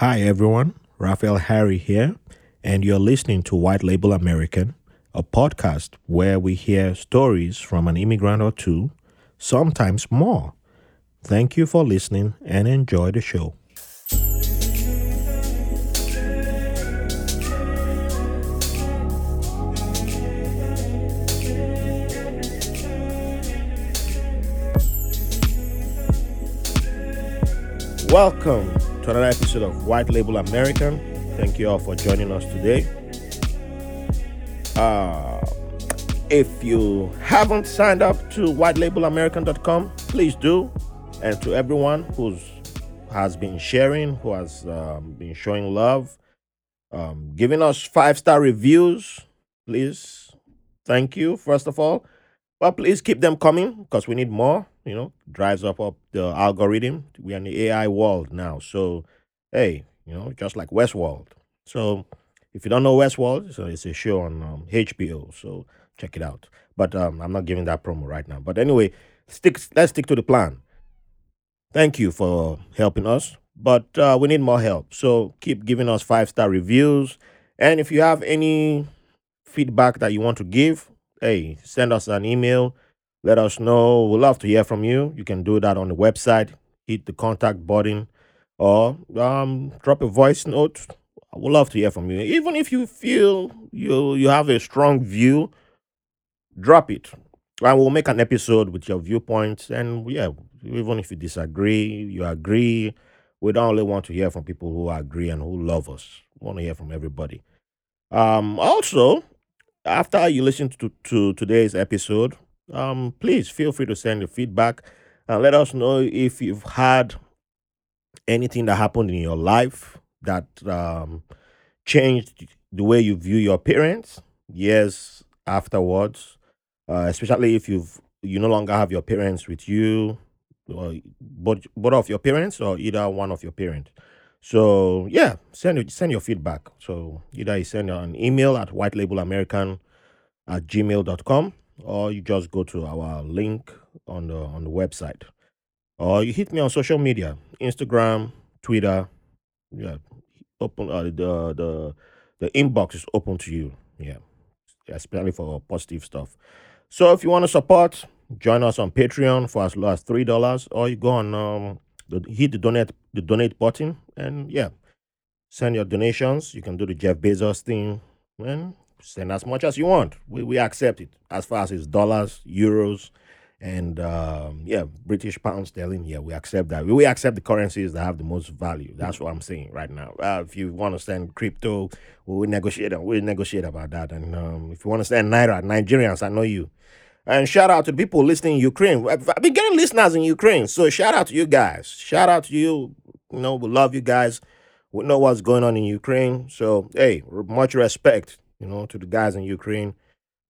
Hi, everyone. Raphael Harry here, and you're listening to White Label American, a podcast where we hear stories from an immigrant or two, sometimes more. Thank you for listening and enjoy the show. Welcome to another episode of White Label American. Thank you all for joining us today. Uh, if you haven't signed up to whitelabelamerican.com, please do. And to everyone who's has been sharing, who has um, been showing love, um, giving us five star reviews, please. Thank you, first of all. But please keep them coming because we need more. You know, drives up up the algorithm. We are in the AI world now, so hey, you know, just like Westworld. So if you don't know Westworld, so it's a show on um, HBO. So check it out. But um, I'm not giving that promo right now. But anyway, stick. Let's stick to the plan. Thank you for helping us, but uh, we need more help. So keep giving us five star reviews, and if you have any feedback that you want to give, hey, send us an email. Let us know. We'd love to hear from you. You can do that on the website. Hit the contact button or um, drop a voice note. I would love to hear from you. Even if you feel you you have a strong view, drop it. And we'll make an episode with your viewpoints. And yeah, even if you disagree, you agree. We don't only want to hear from people who agree and who love us. We want to hear from everybody. Um, also, after you listen to, to today's episode, um, please feel free to send your feedback and let us know if you've had anything that happened in your life that um, changed the way you view your parents years afterwards, uh, especially if you've you no longer have your parents with you, or both both of your parents or either one of your parents. So yeah, send send your feedback. So either you send an email at whitelabelamerican at gmail.com or you just go to our link on the on the website. Or you hit me on social media, Instagram, Twitter. Yeah. Open uh, the the the inbox is open to you. Yeah. Especially for positive stuff. So if you want to support, join us on Patreon for as low as three dollars, or you go on um the, hit the donate the donate button and yeah, send your donations. You can do the Jeff Bezos thing and send as much as you want. We we accept it as far as it's dollars, euros, and um, yeah, British pound sterling. Yeah, we accept that. We, we accept the currencies that have the most value. That's what I'm saying right now. Uh, if you want to send crypto, we'll negotiate. We'll negotiate about that. And um, if you want to send naira, Nigerians, I know you. And shout out to people listening in Ukraine. I've been getting listeners in Ukraine. So shout out to you guys. Shout out to you. You know, we love you guys. We know what's going on in Ukraine. So, hey, much respect, you know, to the guys in Ukraine.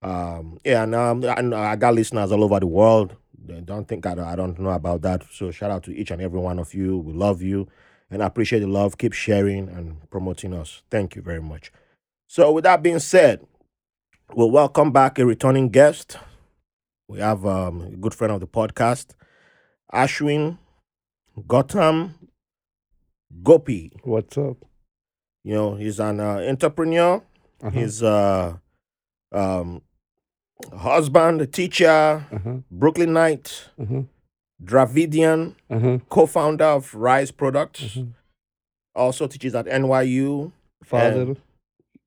Um, yeah, and um, I, I got listeners all over the world. They Don't think I, don't- I don't know about that. So shout out to each and every one of you. We love you and I appreciate the love. Keep sharing and promoting us. Thank you very much. So, with that being said, we'll welcome back a returning guest. We have um, a good friend of the podcast, Ashwin Gautam Gopi. What's up? You know, he's an uh, entrepreneur. Uh-huh. He's uh, um, husband, a teacher, Uh-huh. Brooklynite, Uh-huh. Dravidian, Uh-huh. co-founder of Rise Products. Mhm. Also teaches at NYU. Father.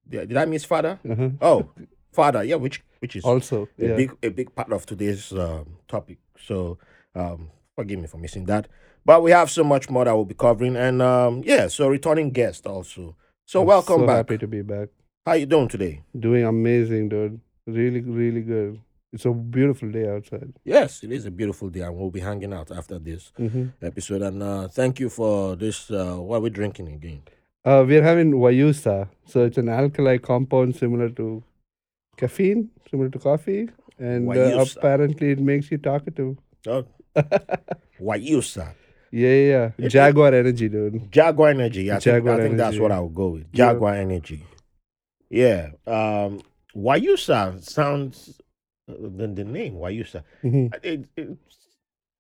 Did did I miss father? Oh, father. Yeah, which which is Also. a Yeah. big a big part of today's um, topic. So um, forgive me for missing that. But we have so much more that we'll be covering, and um, yeah, so returning guest also. So I'm welcome so back. happy to be back. How you doing today? Doing amazing, dude. Really, really good. It's a beautiful day outside. Yes, it is a beautiful day, and we'll be hanging out after this hmm episode. And uh, thank you for this. Uh, what are we drinking again? Uh, we're having Guayusa. So it's an alkali compound similar to caffeine, similar to coffee. And uh, apparently it makes you talkative. Oh, Guayusa. Yeah, yeah. It- Jaguar energy, dude. Jaguar Energy. I think, I think that's what I would go with. Yeah. Jaguar Energy. Yeah. Um, Guayusa sounds uh, the, the name Guayusa. Mhm. It, it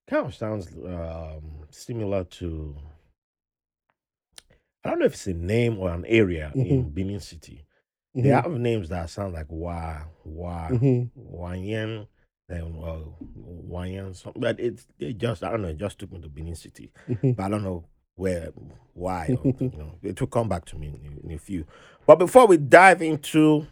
kind of sounds um, similar to. I don't know if it's a name or an area in Benin City. They Mhm. have names that sound like Wa, Wa, Mhm. Wanyan, then uh, Wanyan, something. But it's it just I don't know. It just took me to Benin City, Mhm. but I don't know where, why. Or, you know, it will come back to me in, in a few. But before we dive into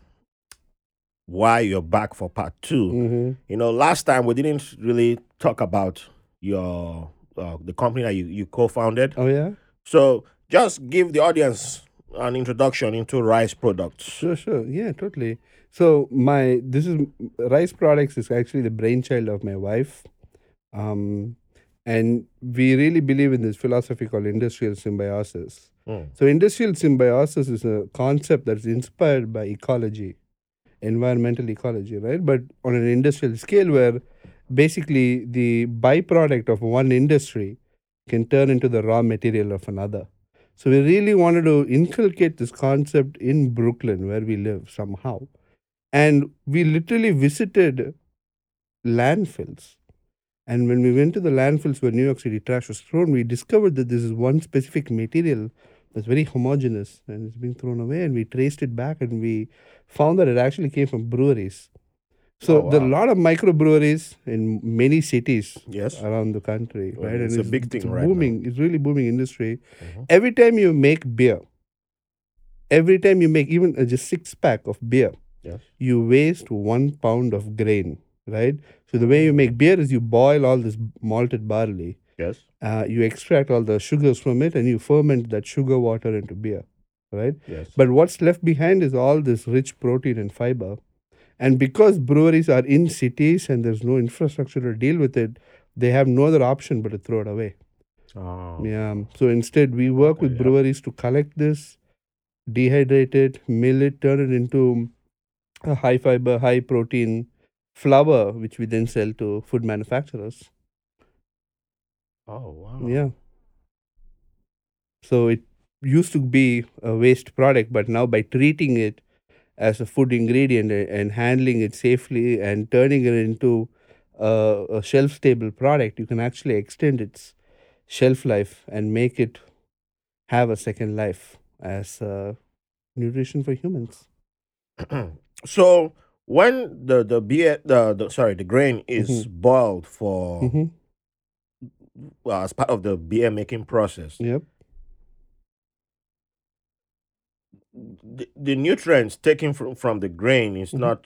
why you're back for part 2 Mhm. you know, last time we didn't really talk about your uh, the company that you, you co-founded. Oh yeah. So just give the audience an introduction into Rise Products. Sure, sure. Yeah, totally. So my this is Rise Products is actually the brainchild of my wife, um, and we really believe in this philosophy called industrial symbiosis. Mm. So industrial symbiosis is a concept that's inspired by ecology, environmental ecology, right? But on an industrial scale, where basically the byproduct of one industry can turn into the raw material of another. So we really wanted to inculcate this concept in Brooklyn, where we live somehow. And we literally visited landfills. And when we went to the landfills where New York City trash was thrown, we discovered that this is one specific material that's very homogeneous and it's being thrown away. And we traced it back and we found that it actually came from breweries. So Oh, there are a lot of microbreweries in many cities Yes. around the country, Well, right? it's a big thing it's right now. booming. It's really booming industry. Mhm. Every time you make beer, every time you make even uh, just six pack of beer, Yes. you waste one pound of grain, right? So the way you make beer is you boil all this malted barley, Yes. uh, you extract all the sugars from it, and you ferment that sugar water into beer, right? Yes. But what's left behind is all this rich protein and fiber. And because breweries are in cities and there's no infrastructure to deal with it, they have no other option but to throw it away. oh. Yeah. So instead, we work with yeah. breweries to collect this, dehydrate it, mill it, turn it into a high fiber, high protein flour, which we then sell to food manufacturers. Oh wow. Yeah. So it used to be a waste product, but now by treating it as a food ingredient and handling it safely and turning it into a, a shelf stable product, you can actually extend its shelf life and make it have a second life as uh, nutrition for humans. so when the the beer the, the sorry the grain is boiled for hmm well, as part of the beer making process, Yep. the, the nutrients taken from, from the grain is Mhm. not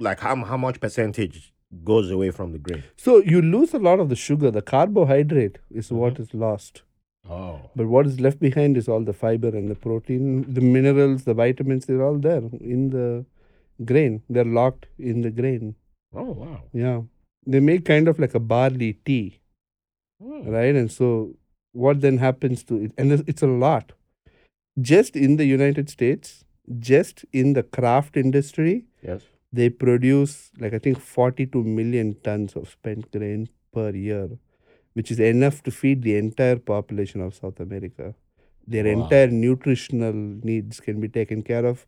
like how how much percentage goes away from the grain. So you lose a lot of the sugar. The carbohydrate is what is lost. Oh. But what is left behind is all the fiber and the protein, the minerals, the vitamins, they're all there in the grain. They're locked in the grain. Oh wow. Yeah. They make kind of like a barley tea, Hmm. right? And so what then happens to it? And it's- a lot. Just in the United States, just in the craft industry, Yes. they produce like I think 42 million tons of spent grain per year, which is enough to feed the entire population of South America. Their Wow. entire nutritional needs can be taken care of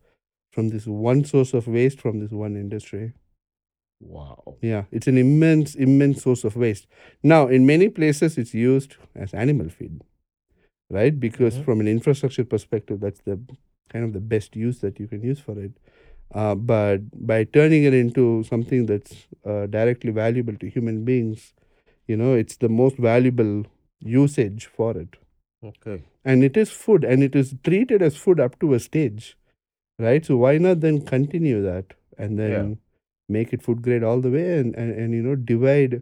from this one source of waste from this one industry. Wow. Yeah, it's an immense, immense source of waste. Now, in many places, it's used as animal feed, right? Because Mhm. from an infrastructure perspective, that's the kind of the best use that you can use for it. Uh, but by turning it into something that's uh, directly valuable to human beings, you know, it's the most valuable usage for it. Okay. And it is food, and it is treated as food up to a stage, right? So why not then continue that and then Yeah. make it food grade all the way and, and, and you know, divide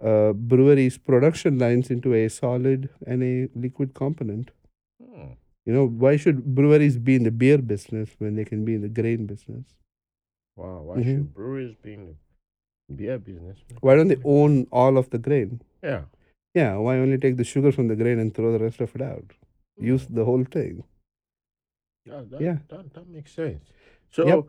uh, breweries' production lines into a solid and a liquid component. Hmm. You know, why should breweries be in the beer business when they can be in the grain business? Wow. Why Mhm. should breweries be in the beer business? Why don't they own all of the grain? Yeah. Yeah, why only take the sugar from the grain and throw the rest of it out? Use Hmm. the whole thing. Yeah, that, Yeah. that, that makes sense. So, Yep.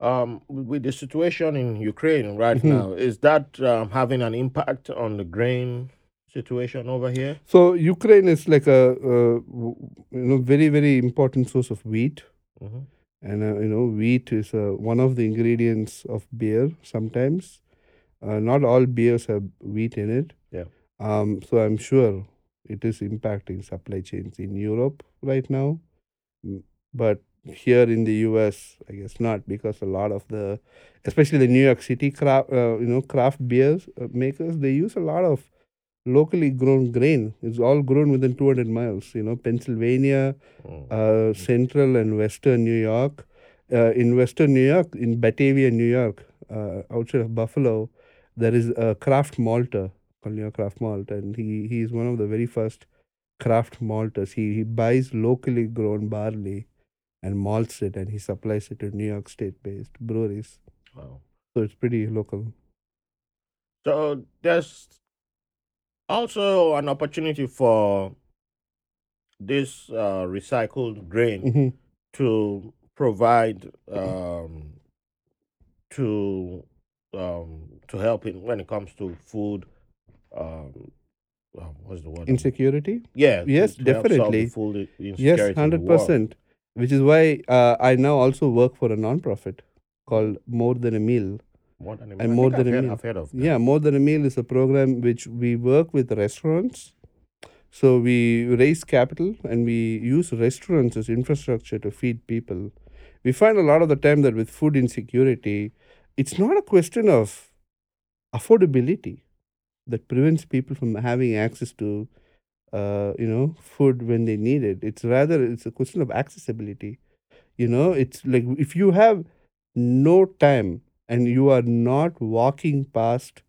um, with the situation in Ukraine right Mhm. now, is that um, having an impact on the grain situation over here? So Ukraine is like a, uh you know very very important source of wheat, hmm and uh, you know wheat is uh, one of the ingredients of beer. Sometimes, uh, not all beers have wheat in it. Yeah. Um. So I'm sure it is impacting supply chains in Europe, right now. But here in the US, I guess not because a lot of the, especially the New York City craft, uh, you know, craft beers uh, makers, they use a lot of locally grown grain. It's all grown within 200 miles. You know, Pennsylvania, Mm. uh, central and western New York. Uh, in western New York, in Batavia, New York, uh, outside of Buffalo, there is a craft malter called New York Craft Malt, and he he is one of the very first craft malters. He he buys locally grown barley and malts it and he supplies it to New York State based breweries. Wow. So it's pretty local. So there's also an opportunity for this uh, recycled grain mm-hmm. to provide um, to um, to help in when it comes to food um, uh, what's the word insecurity yeah yes definitely food insecurity yes 100% which is why uh, I now also work for a non-profit called More Than a Meal. More than a And more think I've than a heard, meal. I've heard of that. Yeah, More Than a Meal is a program which we work with restaurants. So we raise capital and we use restaurants as infrastructure to feed people. We find a lot of the time that with food insecurity, it's not a question of affordability that prevents people from having access to uh, you know food when they need it it's rather it's a question of accessibility you know it's like if you have no time and you are not walking past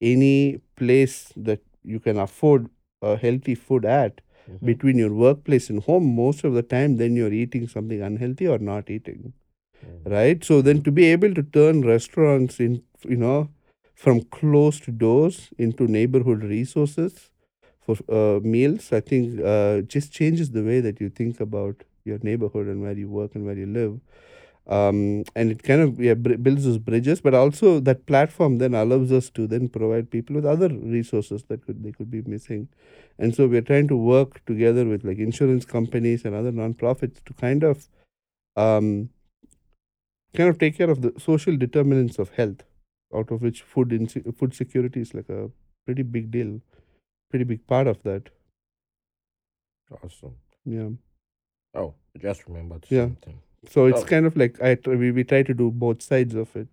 any place that you can afford a healthy food at Mhm. between your workplace and home most of the time then you're eating something unhealthy or not eating Mm. right so then to be able to turn restaurants in you know from closed doors into neighborhood resources for uh, meals i think uh, just changes the way that you think about your neighborhood and where you work and where you live. Um, and it kind of yeah, builds those bridges but also that platform then allows us to then provide people with other resources that could they could be missing. And so we're trying to work together with like insurance companies and other nonprofits to kind of um, kind of take care of the social determinants of health, out of which food inse- food security is like a pretty big deal, pretty big part of that. Awesome. Yeah. Oh, I just remembered Yeah. something. So it's Oh. kind of like I we, we try to do both sides of it.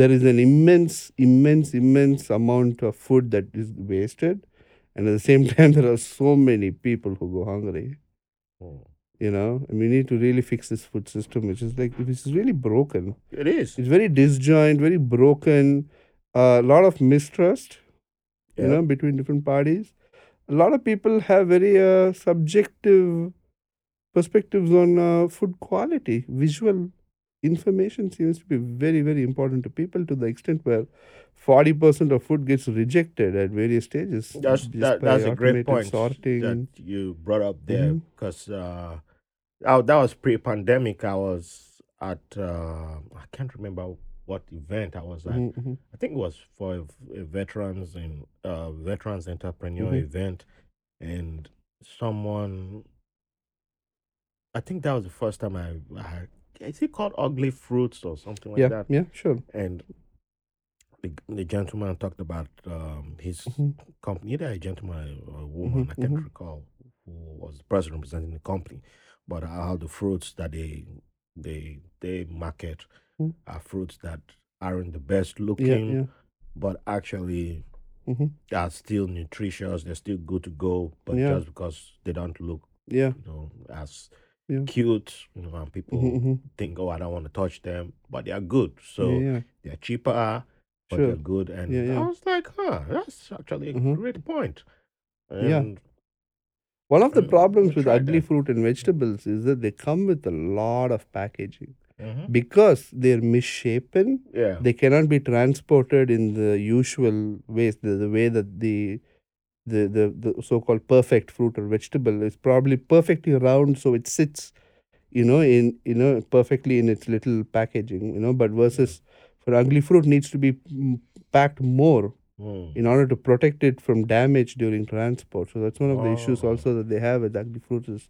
There is an immense, immense, immense amount of food that is wasted, and at the same time, there are so many people who go hungry. Mm. You know, and we need to really fix this food system, which is like which is really broken. It is. It's very disjoint, very broken. A lot of mistrust, you know, between different parties. A lot of people have very uh, subjective perspectives on uh, food quality. Visual information seems to be very, very important to people to the extent where 40% of food gets rejected at various stages. That's that, that's a great point Sorting. that you brought up there Mhm. because uh, oh, that was pre-pandemic. I was at uh, I can't remember what event I was at. Mhm, mhm. I think it was for a, a veterans and uh, veterans entrepreneur Mhm. event, and someone. I think that was the first time I, I is it called ugly fruits or something like yeah, that? yeah, sure. And the, the gentleman talked about um, his Mhm. company, either a gentleman or a woman, Mhm, I can't mhm. recall who was the person representing the company, but how the fruits that they they they market Mm. are fruits that aren't the best looking, yeah. but actually Mhm. are still nutritious. They're still good to go, but Yeah. just because they don't look, Yeah. you know, as Yeah. cute, you know, and people Mhm, mhm. think, oh, I don't want to touch them, but they are good. So yeah, yeah. they're cheaper, but Sure. they're good. And Yeah, yeah. I was like, huh, that's actually a Mhm. great point. Yeah. And One of the problems with ugly fruit and vegetables is that they come with a lot of packaging. Mhm. Because they're misshapen, yeah, they cannot be transported in the usual ways, the, the way that the the, the the so-called perfect fruit or vegetable is probably perfectly round so it sits you know in you know perfectly in its little packaging you know but versus for ugly fruit needs to be packed more Mm. in order to protect it from damage during transport. So that's one of the issues Oh. also that they have with ugly fruits is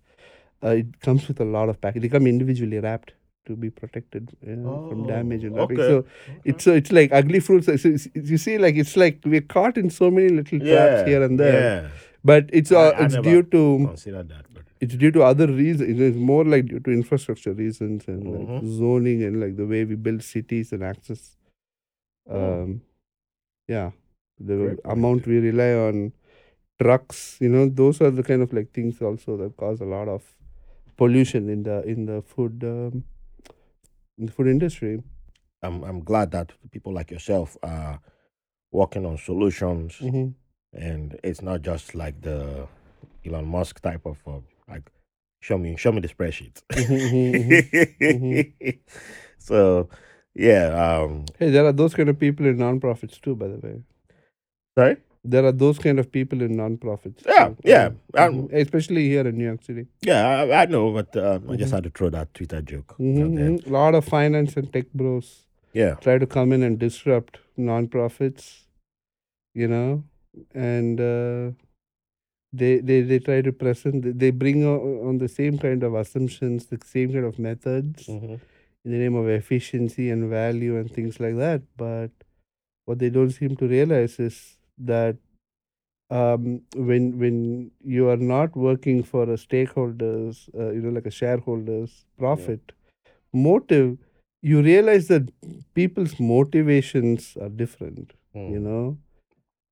uh, it comes with a lot of packaging. They come individually wrapped to be protected you know, from damage and Oh, okay. So Okay. it's so it's like ugly fruits. so it's- you see, like it's like we're caught in so many little traps yeah, here and there. Yeah, But it's I- uh, I it's due to consider that. But it's due to other reasons. It is more like due to infrastructure reasons and like Mhm. zoning and like the way we build cities and access. Oh. Um, yeah, the Great point. amount we rely on trucks. You know, those are the kind of like things also that cause a lot of pollution in the in the food um, in the food industry. I'm I'm glad that people like yourself are working on solutions, hmm and it's not just like the Elon Musk type of uh, like show me show me the spreadsheet. Mhm, so yeah, um, Hey, there are those kind of people in nonprofits too, by the way. sorry. There are those kind of people in nonprofits. Yeah, too. yeah, Mhm. um, especially here in New York City. Yeah, I, I know, but uh, I just had to throw that Twitter joke. Mhm, mhm. A lot of finance and tech bros Yeah, try to come in and disrupt nonprofits, you know, and uh, they, they they try to present. they- bring on the same kind of assumptions, the same kind of methods Mhm. in the name of efficiency and value and things like that. But what they don't seem to realize is that um, when when you are not working for a stakeholders, uh, you know, like a shareholders profit motive, you realize that people's motivations are different. You Mm. know,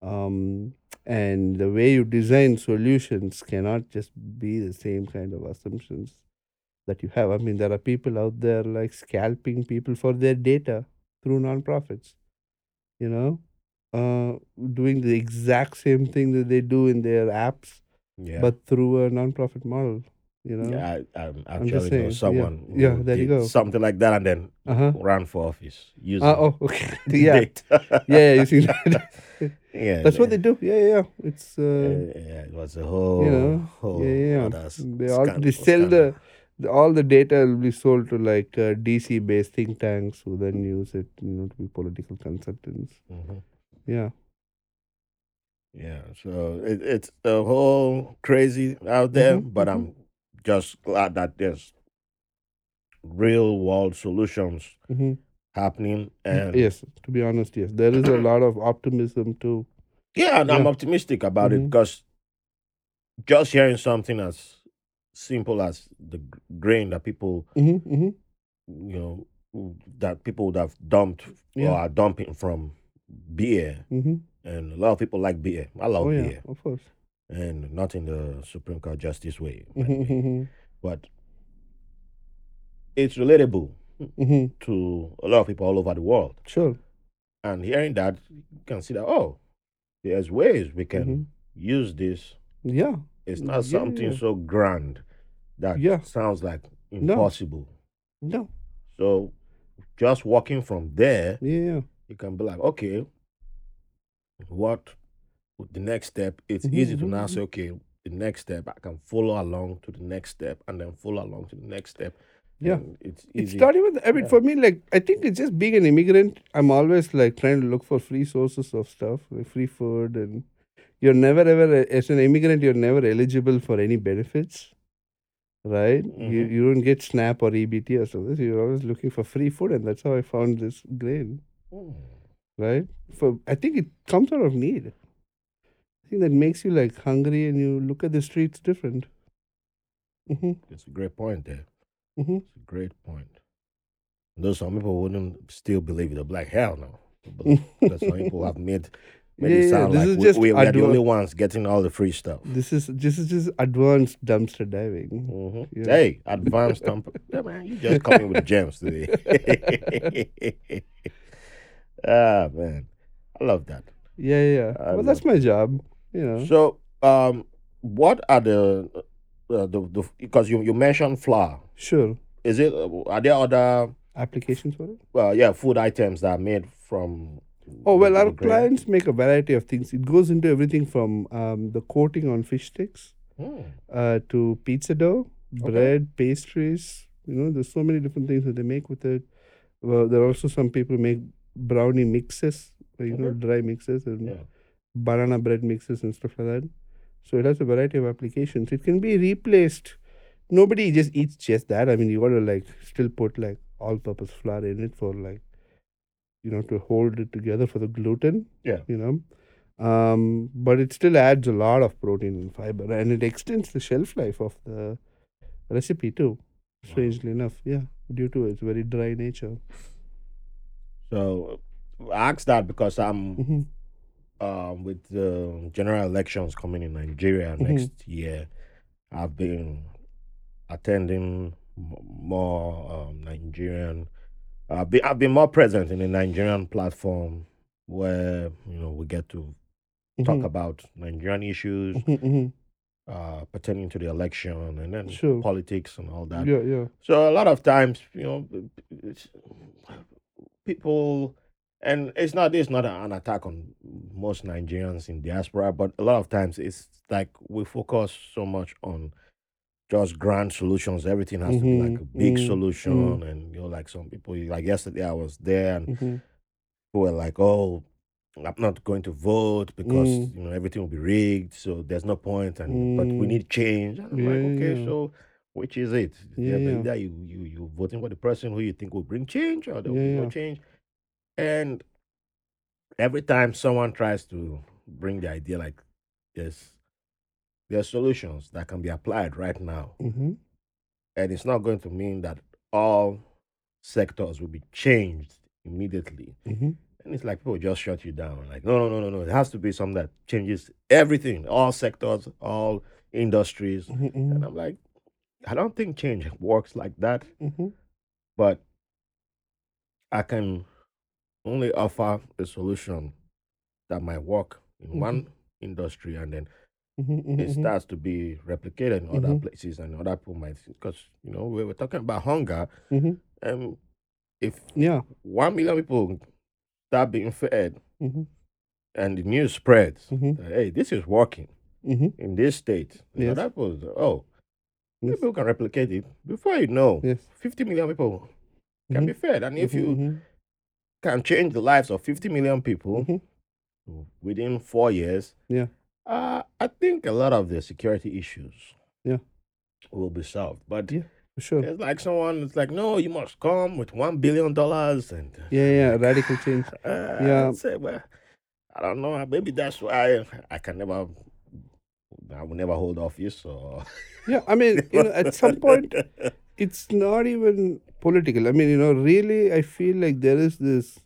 um, and the way you design solutions cannot just be the same kind of assumptions that you have. I mean, there are people out there like scalping people for their data through nonprofits, you know, uh, doing the exact same thing that they do in their apps, yeah. but through a nonprofit model, you know. yeah, I, I'm actually know yeah. someone who Yeah, there you go. something like that and then Uh huh. ran for office using Uh, oh, okay. yeah. Yeah, yeah, you see that? yeah, That's what they do. Yeah, yeah, yeah. It's, uh, yeah, it was a whole, You know, whole yeah, yeah. They all scandal- they sell the, the all the data will be sold to like uh, DC based think tanks who then use it, you know, to be political consultants. Mhm. Yeah. Yeah, so it, it's a whole crazy out there, Mhm, but mhm. I'm just glad that there's real world solutions hmm happening. And Yes, to be honest, yes, there is a lot of optimism too. yeah, and I'm optimistic about it Mhm. because just hearing something as simple as the grain that people, hmm hmm you know, that people would have dumped or Yeah. are dumping from beer, hmm and a lot of people like beer. I love Oh yeah, beer, of course. and not in the Supreme Court justice way, by way. hmm but it's relatable hmm to a lot of people all over the world. Sure. And hearing that, you can see that, oh, there's ways we can use this. Yeah. It's not Yeah, something yeah. so grand that Yeah. sounds like impossible. No. So just walking from there, Yeah. You can be like, okay, what the next step? It's Mhm, easy to mhm, now mhm. say, okay, the next step, I can follow along to the next step and then follow along to the next step. Yeah. And it's It's easy. not even. I mean, Yeah. for me, like I think it's just being an immigrant. I'm always like trying to look for free sources of stuff, like free food, and you're never ever as an immigrant, you're never eligible for any benefits, right? You Mhm. you don't get SNAP or EBT or something. So you're always looking for free food, and that's how I found this grain, Right? For I think it comes out of need. I think that makes you like hungry, and you look at the streets different. hmm It's a great point there. hmm It's a great point. Though some people wouldn't still believe it, they're like, hell no. Because some people have made, made Yeah, it sound like we, we, are the only ones getting all the free stuff. This is this is just advanced dumpster diving. Mhm. Yeah. Hey, advanced dumpster. yeah, man, you just coming with gems today. ah, man. I love that. Yeah, yeah. I well, that's my job. You know. So, um, what are the, uh, the, the, because you, you mentioned flour. Sure. Is it, uh, are there other Applications for it. well, yeah, food items that are made from. Oh well, our grain? clients make a variety of things. It goes into everything from um, the coating on fish sticks Hmm. uh, to pizza dough, Okay. bread, pastries. You know, there's so many different things that they make with it. Well, there are also some people make brownie mixes, you know, dry mixes and Yeah. banana bread mixes and stuff like that. So it has a variety of applications. It can be replaced. Nobody just eats just that. I mean, you got to like still put like all-purpose flour in it for like, you know, to hold it together for the gluten. Yeah. You know, um, but it still adds a lot of protein and fiber, and it extends the shelf life of the recipe too. Strangely enough, yeah, due to its very dry nature. So I asked that because I'm Mhm. um, with the general elections coming in Nigeria Mhm. next year. I've been attending more um, Nigerian. I've been, I've been more present in the Nigerian platform where you know we get to talk Mhm. about Nigerian issues Mhm, mhm. uh, pertaining to the election and then Sure. politics and all that. Yeah, yeah. So a lot of times, you know, it's, people, and it's not it's not an attack on most Nigerians in diaspora, but a lot of times it's like we focus so much on just grand solutions. Everything has to be like a big mm, solution, and you know, like some people, like yesterday, I was there, and people were like, "Oh, I'm not going to vote because Mm. you know everything will be rigged, so there's no point." And but we Mm. need change. And I'm Yeah, like, okay, yeah. so which is it? Yeah, Yeah, either you you you voting for the person who you think will bring change, or there will Yeah, be no change. And every time someone tries to bring the idea, like there's there's solutions that can be applied right now, Mhm. and it's not going to mean that all sectors will be changed immediately. Mhm. And it's like people just shut you down. Like, no, no, no, no, no. It has to be something that changes everything, all sectors, all industries. Mhm, And mhm. I'm like, I don't think change works like that. Mhm. But I can only offer a solution that might work in Mhm. one industry and then Mhm, mhm, it mhm. starts to be replicated in other Mhm. places and other people might because you know we were talking about hunger and if Yeah. one million people start being fed and the news spreads that hey this is working in this state you know, Yes. that was oh Yes. people can replicate it before you know Yes. 50 million people can Mhm. be fed and if Mhm, you mhm. can change the lives of 50 million people Mhm. within four years Yeah. uh, i think a lot of the security issues Yeah. will be solved but Yeah. For sure. it's like someone it's like no you must come with one billion dollars and Yeah, yeah. Radical change. uh, Yeah. Say, well i don't know maybe that's why i can never i will never hold office or Yeah. I mean, you know, at some point, it's not even political. I mean, you know, really, I feel like there is this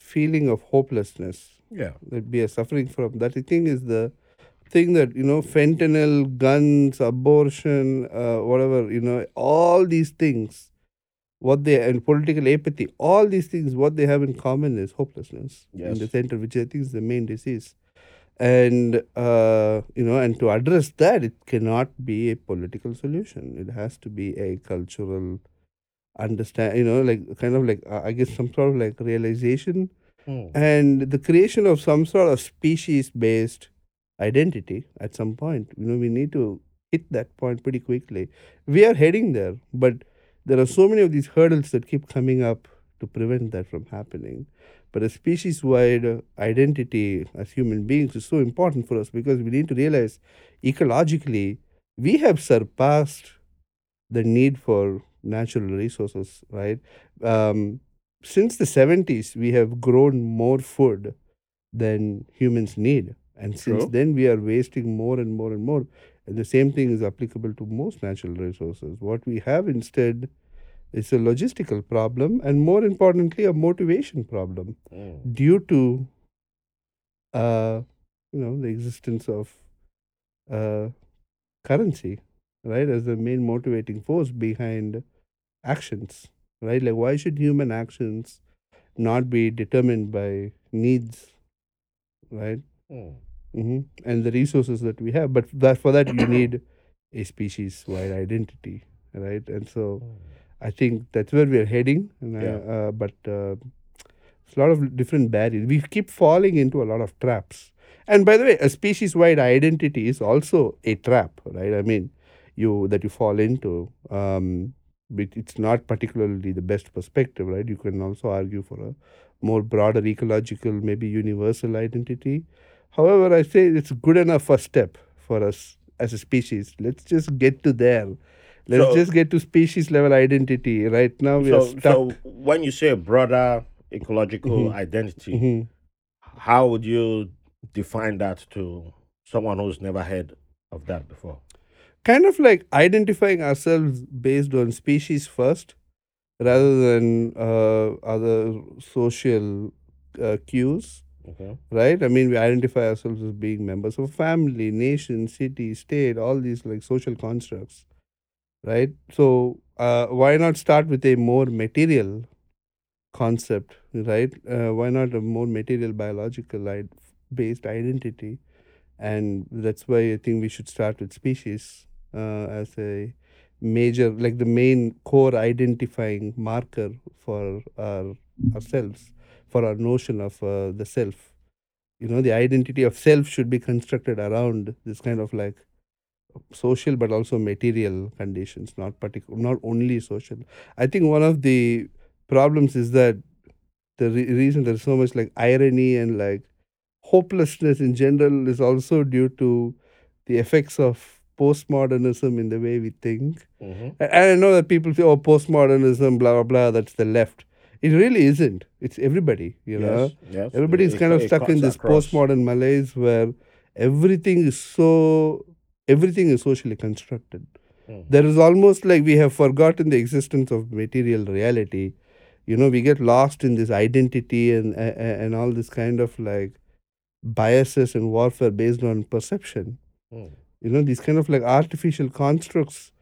feeling of hopelessness yeah that we are suffering from. That I think is the thing that you know, fentanyl, guns, abortion, uh, whatever. You know, all these things, what they and political apathy, all these things, what they have in common is hopelessness in the center, which I think is the main disease. And uh, you know, and to address that, it cannot be a political solution. It has to be a cultural understand. You know, like kind of like uh, I guess some sort of like realization Hmm. and the creation of some sort of species based identity at some point you know we need to hit that point pretty quickly we are heading there but there are so many of these hurdles that keep coming up to prevent that from happening but a species wide identity as human beings is so important for us because we need to realize ecologically we have surpassed the need for natural resources right? Um, since the 70s we have grown more food than humans need. And since then we are wasting more and more and more. And the same thing is applicable to most natural resources. What we have instead is a logistical problem and more importantly a motivation problem Hmm. due to uh, you know the existence of uh, currency right as the main motivating force behind actions right like why should human actions not be determined by needs right Hmm. hmm and the resources that we have but that for that you need a species wide identity right and so Hmm. I think that's where we're heading. And I- Yeah. uh, but uh, it's a lot of different barriers. We keep falling into a lot of traps. And by the way a species wide identity is also a trap right? I mean you that you fall into um but it's not particularly the best perspective right? You can also argue for a more broader ecological maybe universal identity. However i say it's good enough first step for us as a species. Let's just get to there let's So- just get to species level identity right now we so, are stuck so when you say broader ecological Mhm. identity Mhm. how would you define that to someone who's never heard of that before? Kind of like identifying ourselves based on species first, rather than uh, other social uh, cues. Okay. right? I mean, we identify ourselves as being members of family, nation, city, state, all these like social constructs, right? So, uh, why not start with a more material concept, right? Uh, why not a more material biological based identity? And that's why I think we should start with species uh, as a major, like the main core identifying marker for our ourselves, for our notion of uh, the self you know the identity of self should be constructed around this kind of like social but also material conditions not particular not only social i think one of the problems is that the re- reason there's so much like irony and like hopelessness in general is also due to the effects of postmodernism in the way we think Mm-hmm. and I know that people say, oh, postmodernism, blah, blah, blah, that's the left. It really isn't. It's everybody, you know. Yes. Yes. Everybody's It- kind of stuck in this across. postmodern malaise where everything is so, everything is socially constructed. Mhm. There is almost like we have forgotten the existence of material reality. You know, we get lost in this identity and, and, and all this kind of like biases and warfare based on perception Mm. you know these kind of like artificial constructs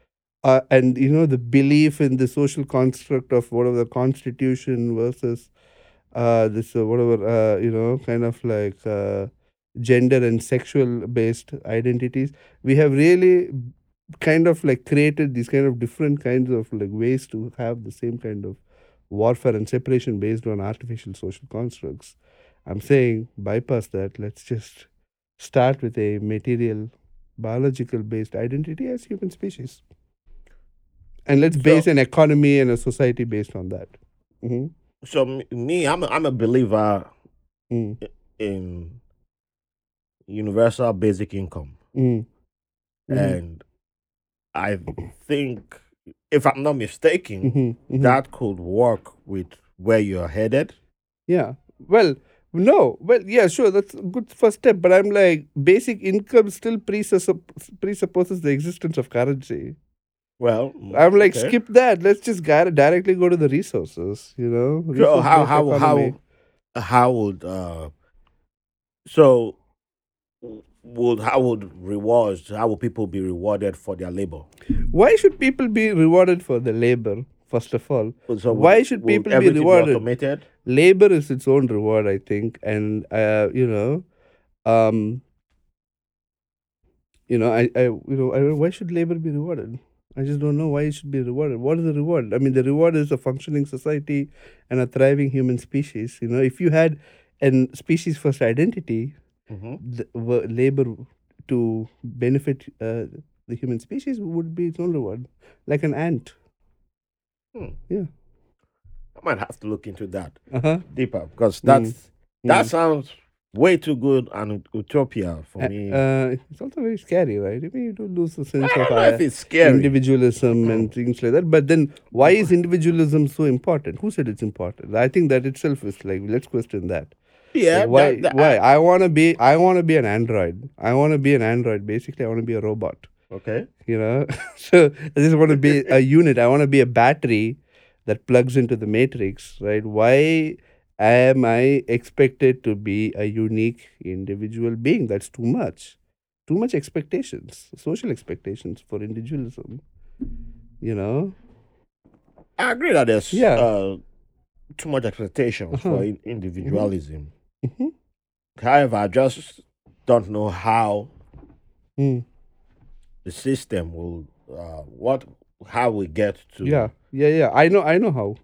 uh, and you know the belief in the social construct of whatever the constitution versus uh, this uh, whatever uh, you know kind of like uh, gender and sexual based identities. We have really kind of like created these kind of different kinds of like ways to have the same kind of warfare and separation based on artificial social constructs. I'm saying bypass that. Let's just start with a material biological based identity as human species. And let's So- base an economy and a society based on that. Hmm So me, I'm a, I'm a believer mm. in universal basic income, Mm. Mhm. and I think, if I'm not mistaken, Mhm. Mhm. that could work with where you're headed. Yeah. Well, no. Well, yeah, sure. That's a good first step. But I'm like, basic income still presupp- presupposes the existence of currency. Well, I'm like, okay. skip that. Let's just di- directly go to the resources. You know. So how how economy. how how would uh so would how would rewards how would people be rewarded for their labor? Why should people be rewarded for the labor? First of all, So Why should people be rewarded? automated? labor is its own reward, I think, and uh, you know, um, you know, I, I, you know, I, why should labor be rewarded? I just don't know why it should be rewarded. What is the reward? I mean, the reward is a functioning society and a thriving human species. You know, if you had an species first identity, hmm the, w- labor to benefit uh, the human species would be its own reward, like an ant. Yeah. I might have to look into that Uh huh. deeper because that's that sounds way too good and utopia for me. Uh, it's also very scary, right? I mean, you do lose the sense of know uh, if it's scary. individualism and things like that. But then, why is individualism so important? Who said it's important? I think that itself is like let's question that. Yeah, why? that- that- why? I want to be. I want to be an android. I want to be an android. Basically, I want to be a robot. okay. You know, so I just want to be a unit. I want to be a battery that plugs into the matrix, right? Why am I expected to be a unique individual being? That's too much. Too much expectations, social expectations for individualism. You know? I agree that there's Yeah. uh, too much expectations Uh-huh. for in- individualism. Mhm. However, I just don't know how Mm. the system will uh, what how we get to Yeah, yeah, yeah. I know, I know how.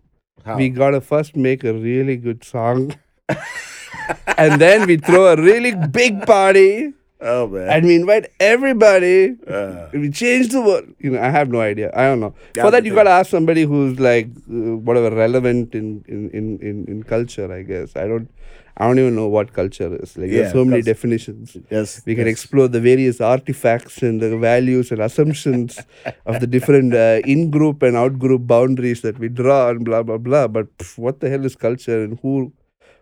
how We gotta first make a really good song, and then we throw a really big party, oh man and we invite everybody. uh, we change the world. You know, I have no idea. I don't know. That's For that, you gotta ask somebody who's like uh, whatever relevant in, in in in in culture. I guess I don't. I don't even know what culture is. Like Yeah, there's so many definitions. yes We can yes. explore the various artifacts and the values and assumptions of the different uh, in-group and out-group boundaries that we draw and blah blah blah. But pff, what the hell is culture and who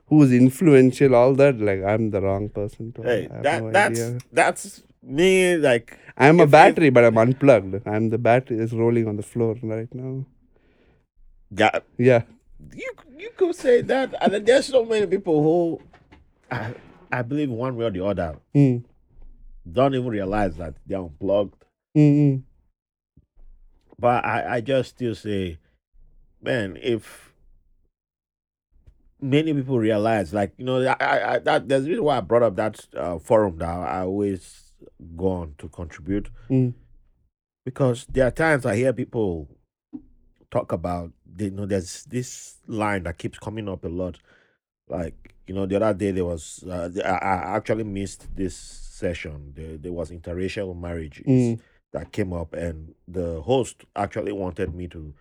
who's influential, all that. Like I'm the wrong person to. Hey, that no that's idea. that's me. Like I'm a battery, but I'm unplugged. I'm the battery is rolling on the floor right now. yeah, Yeah. You you could say that, and there's so many people who, I I believe one way or the other, Mm. don't even realize that they're unplugged. Mm-mm. But I I just still say, man, if many people realize, like you know, I, I, that there's a reason why I brought up that uh, forum that I always go on to contribute Mm. because there are times I hear people talk about you know there's this line that keeps coming up a lot. Like you know, the other day there was uh, I, actually missed this session. There, there was interracial marriages Mm. that came up, and the host actually wanted me to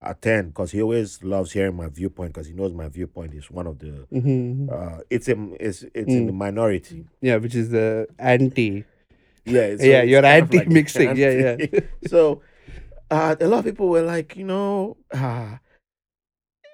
attend because he always loves hearing my viewpoint because he knows my viewpoint is one of the Mm-hmm. uh, it's a it's it's in the minority. Yeah, which is the anti. Yeah, it's- Yeah, you're of like anti-mixing. Yeah, yeah. so uh, a lot of people were like, you know, uh,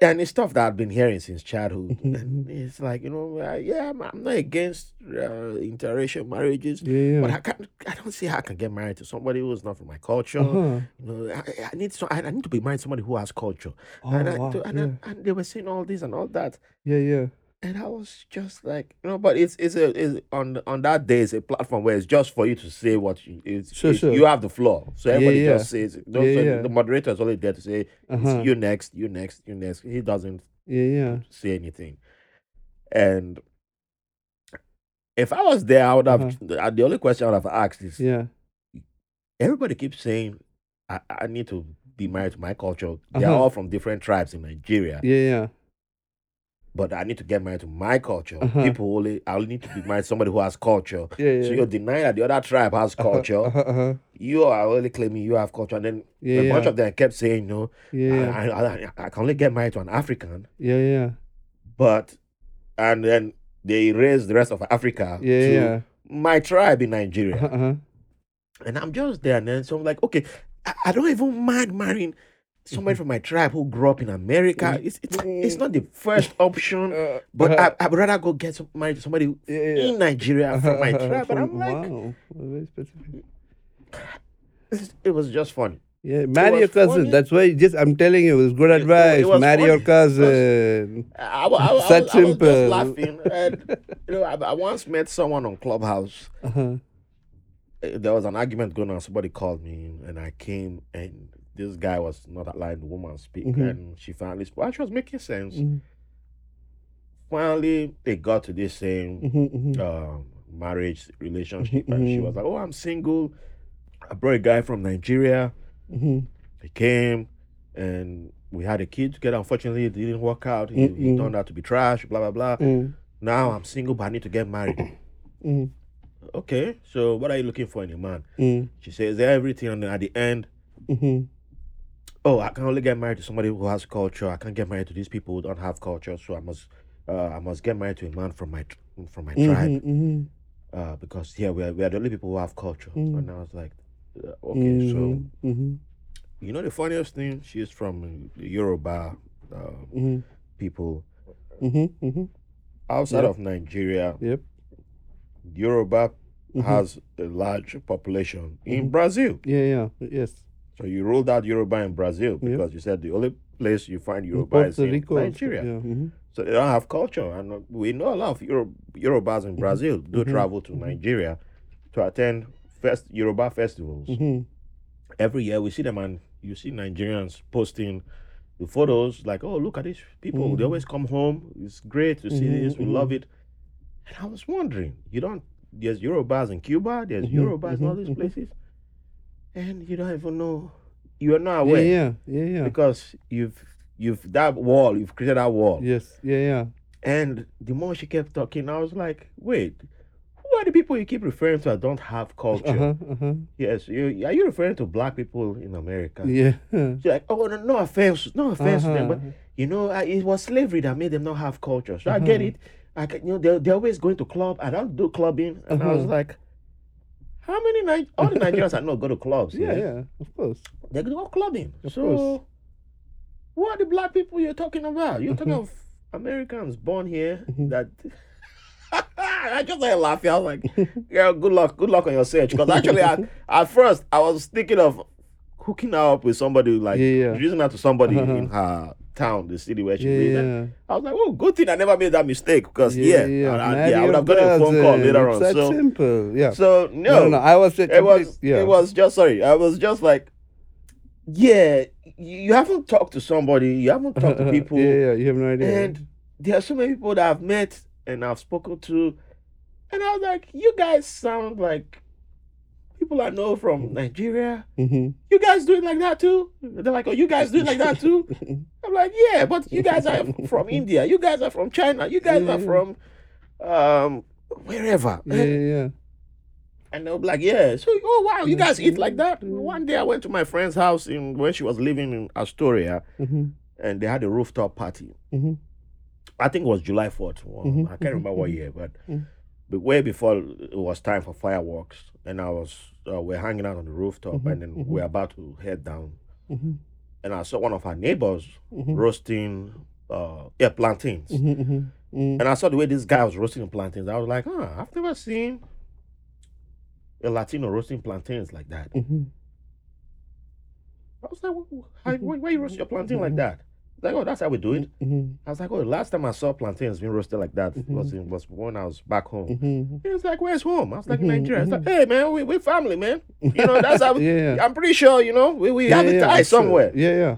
and it's stuff that I've been hearing since childhood. Mhm, and it's like, you know, uh, yeah, I'm, I'm not against uh, interracial marriages, Yeah, but. I can't, I don't see how I can get married to somebody who's not from my culture. Uh-huh. You know, I, I need so I, I need to be married to somebody who has culture. Oh, and, I, wow. to- and, yeah. I, and they were saying all this and all that. yeah, yeah. And I was just like, you know, but it's it's a it's on on that day it's a platform where it's just for you to say what you it's, Sure, it's- sure. you have the floor. So everybody yeah. just says it. Yeah, so yeah. the moderator is only there to say Uh-huh. it's you next, you next, you next. He doesn't Yeah, yeah. say anything. And if I was there, I would have uh, the only question I would have asked is Yeah. everybody keeps saying I, I need to be married to my culture. They're Uh-huh. all from different tribes in Nigeria. Yeah, yeah. But I need to get married to my culture. Uh-huh. People only I only need to be married to somebody who has culture. Yeah, So yeah. you're denying that the other tribe has Uh-huh, culture. Uh-huh, uh-huh. You are only claiming you have culture. And then Yeah, a bunch of them kept saying, no, Yeah. I, I, I, can only get married to an African. Yeah, yeah. But, and then they raised the rest of Africa Yeah, my tribe in Nigeria. Uh-huh, uh-huh. And I'm just there. And then so I'm like, okay, I, I don't even mind marrying. Somebody from my tribe who grew up in America. It's, it's, it's not the first option. Uh, But uh-huh. I, I'd rather go get some, married to somebody Yeah, yeah. in Nigeria from my tribe. And I'm like, wow. Very specific. it was just funny. Yeah, marry was your cousin. funny. That's why just I'm telling you, it's good it advice. was marry your cousin. I, I, wa- I, Such was, I was simple. laughing. And, you know, I, I once met someone on Clubhouse. Uh-huh. Uh, There was an argument going on. Somebody called me, and I came, and this guy was not allowing the woman speak, Mhm. and she finally spoke. She was making sense. Mhm, Finally, they got to this same mhm, mhm. um, marriage relationship, and she Mhm. was like, "Oh, I'm single. I brought a guy from Nigeria. He came, and we had a kid together. Unfortunately, it didn't work out. He, he turned out to be trash. Blah blah blah. Now I'm single, but I need to get married. okay, so what are you looking for in a man? She says everything, and then at the end, mhm. Oh, I can only get married to somebody who has culture. I can't get married to these people who don't have culture. So I must, uh, I must get married to a man from my from my tribe, Mhm, mhm, uh, because yeah, we are, we are the only people who have culture. Mm. And I was like, uh, okay, so mhm, mhm, you know the funniest thing, she's from the Yoruba uh, mhm, people outside Yeah. of Nigeria. Yep. Yoruba has a large population in. Brazil. Yeah, yeah. Yes. So you ruled out Yoruba in Brazil Yeah. because you said the only place you find In is in Rico. Nigeria. Yeah. mhm. So they don't have culture, and uh, we know a lot of Euro- Yorubas in Brazil do Mhm. travel to Nigeria to attend fest Yoruba festivals. Mhm. Every year we see them, and you see Nigerians posting the photos like, "Oh, look at these people! They Mhm. always come home. It's great to see this. We love it." And I was wondering, you don't? There's Yorubas in Cuba. There's Yorubas in all these places, and you don't even know. You are not aware yeah. Yeah, yeah. because you've you've that wall. You've created that wall. Yes. Yeah, yeah. And the more she kept talking, I was like, wait, who are the people you keep referring to that don't have culture? Uh-huh. Uh-huh. Yes, you, are you referring to black people in America? Yeah. She's like, oh, no, no offense, no offense to them, but Uh-huh. you know, I, it was slavery that made them not have culture. So I get Uh-huh. it. I can, you know, they're, they're always going to club. I don't do clubbing, and I was Uh-huh. like, how many Ni- all the Nigerians I know go to clubs? Yeah, yeah. Of course. they go clubbing. Of so, course. who are the black people you're talking about? You're talking of Americans born here Mhm. that I just started laughing. I was like, yeah, good luck, good luck on your search. Because actually, at, at first, I was thinking of hooking her up with somebody, like Yeah, yeah. introducing her to somebody Uh-huh. in her town, the city where she Yeah, lives. Yeah. I was like, oh, good thing I never made that mistake. Because yeah, yeah, I, I- yeah, I would have gotten a phone call later on. So, simple. Yeah. so no, no, no, no. I was. it was Yeah. it was just sorry. I was just like, yeah, you haven't talked to somebody, you haven't talked to people, yeah, yeah. You have no idea. and there are so many people that I've met and I've spoken to, and I was like, you guys sound like people I know from Nigeria. hmm You guys do it like that too? They're like, oh, you guys do it like that too? I'm like, yeah, but you guys are from India, you guys are from China, you guys are from um wherever. yeah, yeah, yeah. And they'll be like, yeah. So, oh, wow, you guys eat like that? Mm. One day I went to my friend's house in when she was living in Astoria hmm and they had a rooftop party. hmm I think it was July 4th. Well, Mhm, I can't remember what mhm. year, but, but way before it was time for fireworks. And I was, uh, we're hanging out on the rooftop Mhm, and then mhm. we're about to head down. hmm And I saw one of our neighbors Mhm. roasting, uh, yeah, plantains. hmm hmm And I saw the way this guy was roasting plantains. I was like, huh, I've never seen a Latino roasting plantains like that. I was like, "Wh- wh- why, why you roast your plantain like that? Like, oh, that's how we do it. hmm I was like, oh, the last time I saw plantains being roasted like that Mhm. was in, was when I was back home. hmm He was like, where's home? I was like, in Mhm, Nigeria. He's like, mhm. hey, man, we, we family, man. You know, that's how yeah. I'm pretty sure, you know, we, we have yeah, a yeah, true. somewhere. Yeah, yeah.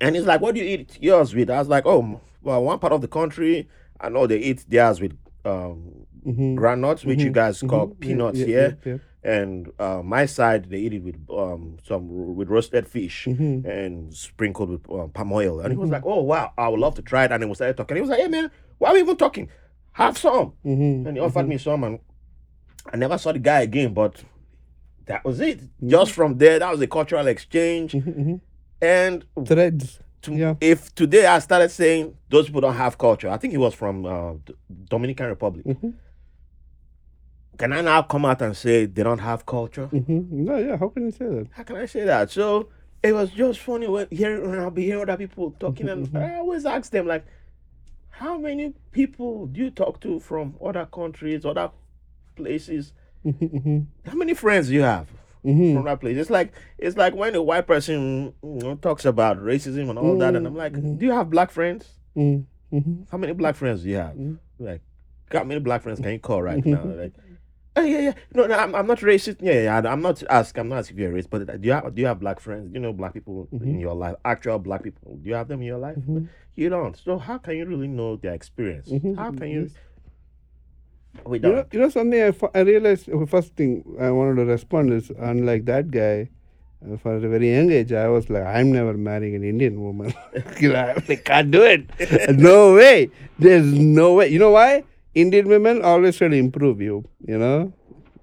And he's like, what do you eat yours with? I was like, oh, well, one part of the country, I know they eat theirs with um, groundnuts, which you guys call peanuts here. And uh, my side, they eat it with um, some with roasted fish. hmm and sprinkled with um, palm oil. And he was Mhm. like, "Oh wow, I would love to try it." And then we started talking. He was like, "Hey man, why are we even talking? Have some." hmm And he offered me some, and I never saw the guy again. But that was it. Just from there, that was a cultural exchange. And Threads. to, Yeah. if today I started saying those people don't have culture, I think he was from uh, Dominican Republic. Can I now come out and say they don't have culture? hmm No, yeah. How can you say that? how can I say that? So it was just funny when hearing when I'll be hearing other people talking, and Mhm. I always ask them like, how many people do you talk to from other countries, other places? hmm How many friends do you have hmm from that place? It's like it's like when a white person you know, talks about racism and all that, and I'm like, Mhm. do you have black friends? How many black friends do you have? Like, how many black friends can you call right now? Like. Oh yeah, yeah. No, no, I'm, I'm not racist. Yeah, yeah. I'm not ask. I'm not asking if you're racist. But do you have do you have black friends? Do you know black people in Mhm. your life? Actual black people. Do you have them in your life? Mhm. You don't. So how can you really know their experience? Mhm. How can you? We You know, don't. you know something I, I realized the first thing I wanted to respond is unlike that guy uh, for a very young age I was like I'm never marrying an Indian woman you know, I can't do it no way there's no way you know why Indian women always try to improve you you know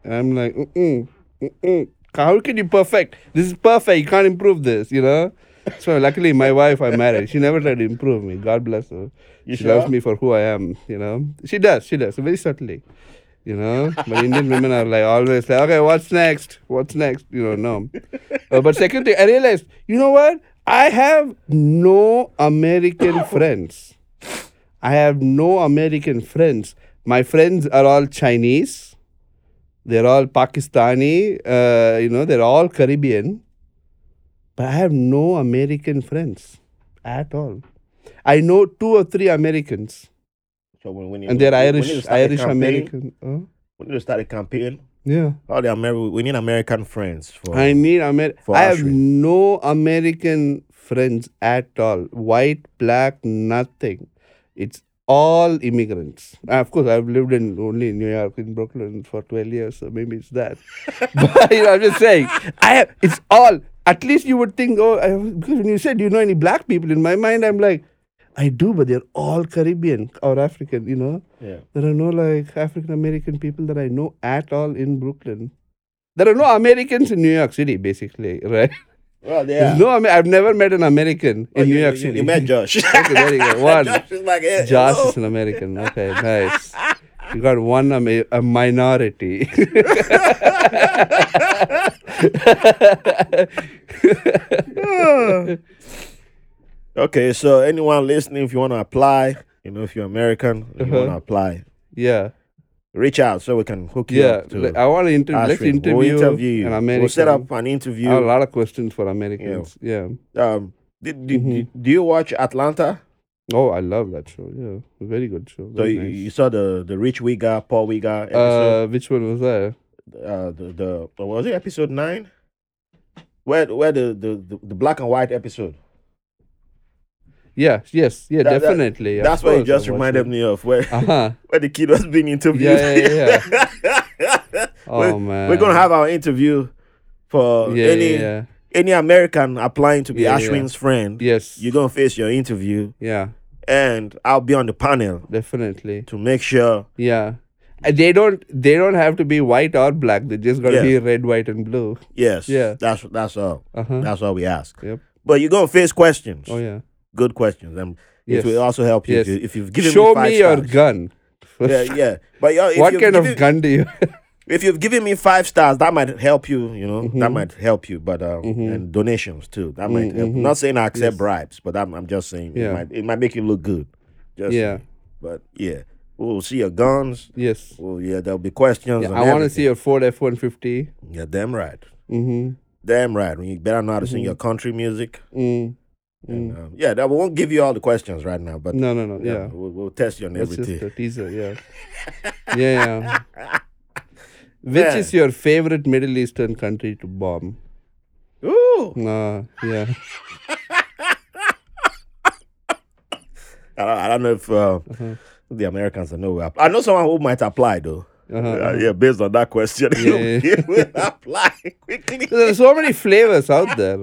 and I'm like mm-mm, mm-mm. how can you perfect this is perfect you can't improve this you know so luckily my wife I married she never tried to improve me God bless her You she sure? loves me for who I am, you know. She does, she does, very subtly, you know. But Indian women are like always like, okay, what's next? What's next? You know, no. Uh, but second thing, I realized, you know what? I have no American friends. I have no American friends. My friends are all Chinese. They're all Pakistani. Uh, you know, they're all Caribbean. But I have no American friends at all. I know two or three Americans, So when, when you, and they're when you Irish, start a Irish campaign- American. Huh? We need to start a campaign. Yeah, All the Ameri- we need American friends for. I need Amer. for I have no American friends at all. White, black, nothing. It's all immigrants. Of course, I've lived in only in New York, in Brooklyn for twelve years, so maybe it's that. but you know, I'm just saying, I have. It's all. At least you would think, oh, I, because when you said, do you know any black people? In my mind, I'm like, I do, but they're all Caribbean or African. You know. yeah. There are no like African American people that I know at all in Brooklyn. There are no Americans in New York City, basically, right? Well, yeah. no, Amer- I've never met an American Oh, in you, New York you- City. You met Josh. okay, there you go. One. Josh is like, eh, Josh hello. is an American. Okay, nice. You got one ama- a minority. Okay, so anyone listening, if you want to apply, You know, if you're American, you Uh-huh. want to apply, Yeah. Reach out so we can hook you Yeah. up. To like, I want to inter- let's interview, We'll interview you. an American. We'll set up an I interview. have a lot of questions for Americans. Yeah. Um, did, did, Mhm. did- do you watch Atlanta? Oh, I love that show. Yeah. Very good show. So you, nice. you saw the the Rich Wigga, Poor Wigga episode. uh, which one was that? Uh, the the was it episode nine? Where where the the, the, the black and white episode? Yeah. Yes. Yeah. That- that- definitely. of That's what it just reminded it. me of where Uh-huh. where the kid was being interviewed. Yeah, yeah, yeah. Oh we're, man. we're gonna have our interview for yeah, any yeah, any American applying to be Yeah. Ashwin's friend. Yes. You're gonna face your interview, yeah. and I'll be on the panel Definitely. to make sure. Yeah. And they don't they don't have to be white or black. They just gotta be red, white, and blue. Yes, Yeah. that's that's all. Uh-huh. That's all we ask. Yep. But you're gonna face questions. Oh yeah. Good questions, and Yes. it will also help you Yes. if, you, if you've given Show me five me your gun. Yeah, yeah. But uh, what kind given- of gun do you If you've given me five stars, that might help you. You know, that Mhm. might help you. But um, Mhm. and donations too. That might help. Mhm. Not saying I accept Yes. bribes, but I'm, I'm just saying Yeah. it might it might make you look good. Just Yeah. But yeah, we'll see your guns. Yes. Well, yeah, there'll be questions. Yeah, I want to see your Ford F one fifty. Yeah, damn right. Mm-hmm. Damn right. You better know how to sing Mhm. your country music. Mm. And, Mm. um, yeah, that we won't give you all the questions right now, but No, no, no. Yeah. we'll, we'll test you on That's everything. just a teaser. Yeah. yeah, yeah. Which Yeah. is your favorite Middle Eastern country to bomb? Ooh, Uh, yeah. I don't, I don't know if uh, Uh-huh. the Americans will app- I know someone who might apply though. Uh-huh. Uh, yeah, based on that question, Yeah, he yeah. will apply quickly. There are so many flavors out there.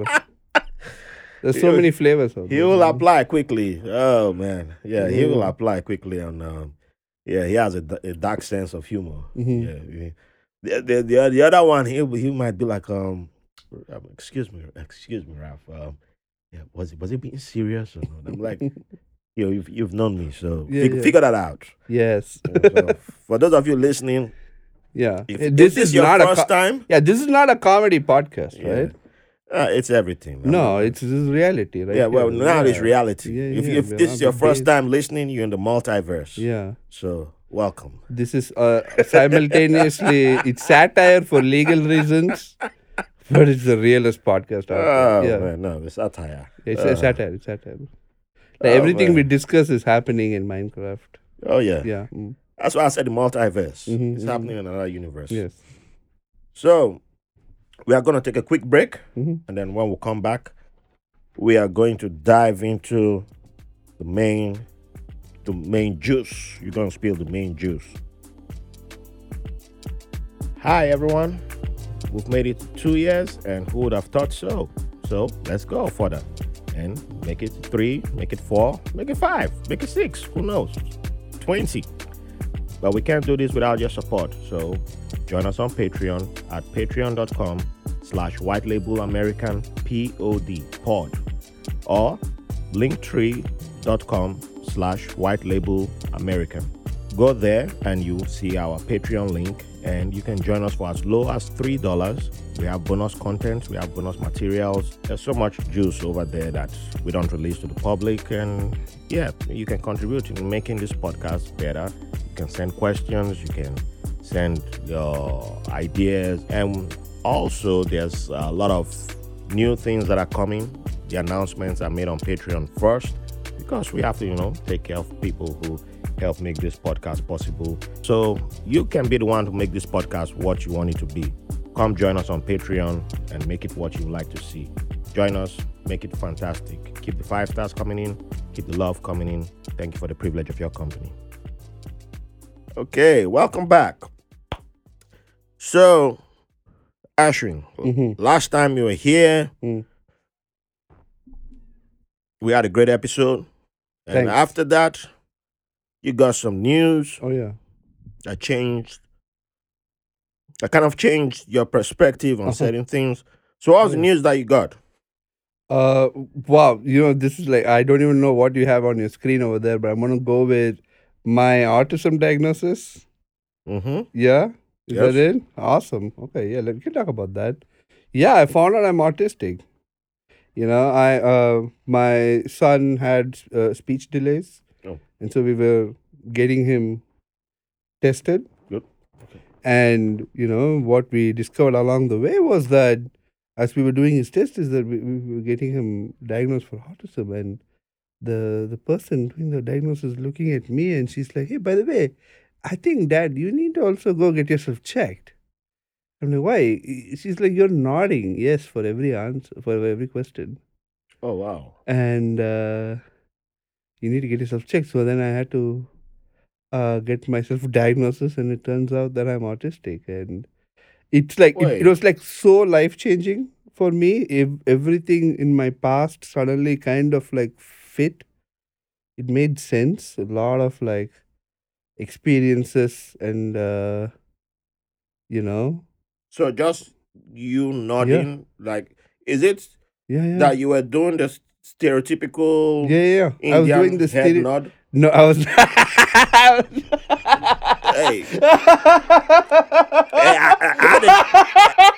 There's so many flavors He there. will apply quickly. Oh man, yeah, he will apply quickly. And um, yeah, he has a dark sense of humor. Mhm. Yeah. The, the, the, the other one, he he might be like, um, um, excuse me, excuse me, Ralph. Um, yeah, was it was it being serious or not? I'm like, you know, you've, you've known me, so Yeah, fig- yeah. figure that out. Yes. You know, so for those of you listening, Yeah. if, this this is your not a first co- time, yeah. This is not a comedy podcast, yeah, right? Uh, it's everything. man. No, it's is reality, right? yeah. Well, here. now it's reality. Yeah, if yeah, if this is your first time listening, you're in the multiverse. Yeah. So welcome. This is uh, simultaneously it's satire for legal reasons, but it's the realest podcast out Oh there. Yeah. man, no, it's satire. It's Uh, a satire. It's satire. Oh, everything man. we discuss is happening in Minecraft. Oh yeah. Yeah. mm, That's why I said the multiverse. Mhm, it's mhm. happening in another universe. Yes. So we are going to take a quick break, Mhm. and then when we come back, we are going to dive into the main, the main juice. You're going to spill the main juice. Hi everyone, we've made it two years, and who would have thought so? So let's go further and make it three, make it four, make it five, make it six. Who knows? Twenty. But we can't do this without your support. So join us on Patreon at patreon.com slash white label American POD pod or linktree.com slash white label American. Go there and you'll see our Patreon link and you can join us for as low as $3. We have bonus content, we have bonus materials. There's so much juice over there that we don't release to the public. And yeah, you can contribute in making this podcast better. You can send questions, you can send your ideas. And also, there's a lot of new things that are coming. The announcements are made on Patreon first because we have to, you know, take care of people who help make this podcast possible. So you can be the one to make this podcast what you want it to be. Come join us on Patreon and make it what you like to see. Join us, make it fantastic. Keep the five stars coming in, keep the love coming in. Thank you for the privilege of your company. Okay, welcome back. So, Ashwin, Mhm. last time you were here, Mm. we had a great episode. And Thanks. after that, you got some news Oh yeah. that changed, that kind of changed your perspective on Uh-huh. certain things. So, what was the Yeah. news that you got? Uh, wow. You know, this is like I don't even know what you have on your screen over there, but I'm gonna go with my autism diagnosis. Mm-hmm. Yeah, is Yes. that it? Awesome. Okay, yeah, let me talk about that. Yeah, I found out I'm autistic. You know, I uh, my son had uh, speech delays. Oh. and so we were getting him tested. Good. Okay. And you know what we discovered along the way was that as we were doing his test is that we, we were getting him diagnosed for autism and the the person doing the diagnosis looking at me and she's like, Hey, by the way, I think dad, you need to also go get yourself checked. I'm like, why? She's like, You're nodding yes for every answer for every question. Oh wow. And uh, you need to get yourself checked. So then I had to uh, get myself diagnosis and it turns out that I'm autistic and it's like it, it was like so life changing for me if everything in my past suddenly kind of like fit it made sense a lot of like experiences and uh you know So just you nodding, like, is it yeah yeah that you were doing the stereotypical yeah yeah, yeah. i was doing the head nod? no i was Hey. Hey, I, I,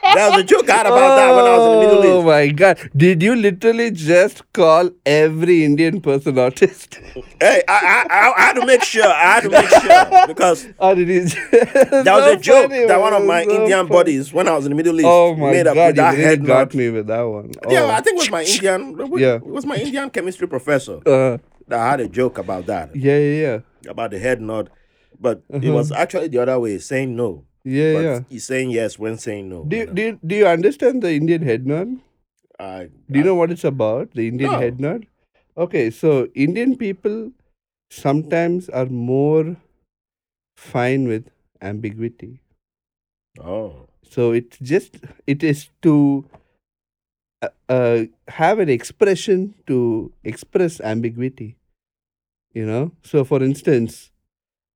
I there was a joke I had about that when I was in the Middle East. Oh my god. Did you literally just call every Indian person autist? Hey, I, I, I, I had to make sure. I had to make sure because or did you that was a joke that one of my Indian buddies, when I was in the Middle East, Oh my made up god, with that really head got nod. me with that one. Yeah, Oh. I think it was my Indian. Yeah. It was my Indian chemistry professor Uh, that had a joke about that, yeah, yeah, yeah. about the head nod. But it Uh-huh. was actually the other way, saying no. Yeah, But yeah. he's saying yes when saying no. Do you know. do, you, do you understand the Indian head nod? I, Do you know what it's about? The Indian No. head nod? Okay, so Indian people sometimes are more fine with ambiguity. Oh. So it's just it is to uh, uh, have an expression to express ambiguity. You know. So for instance,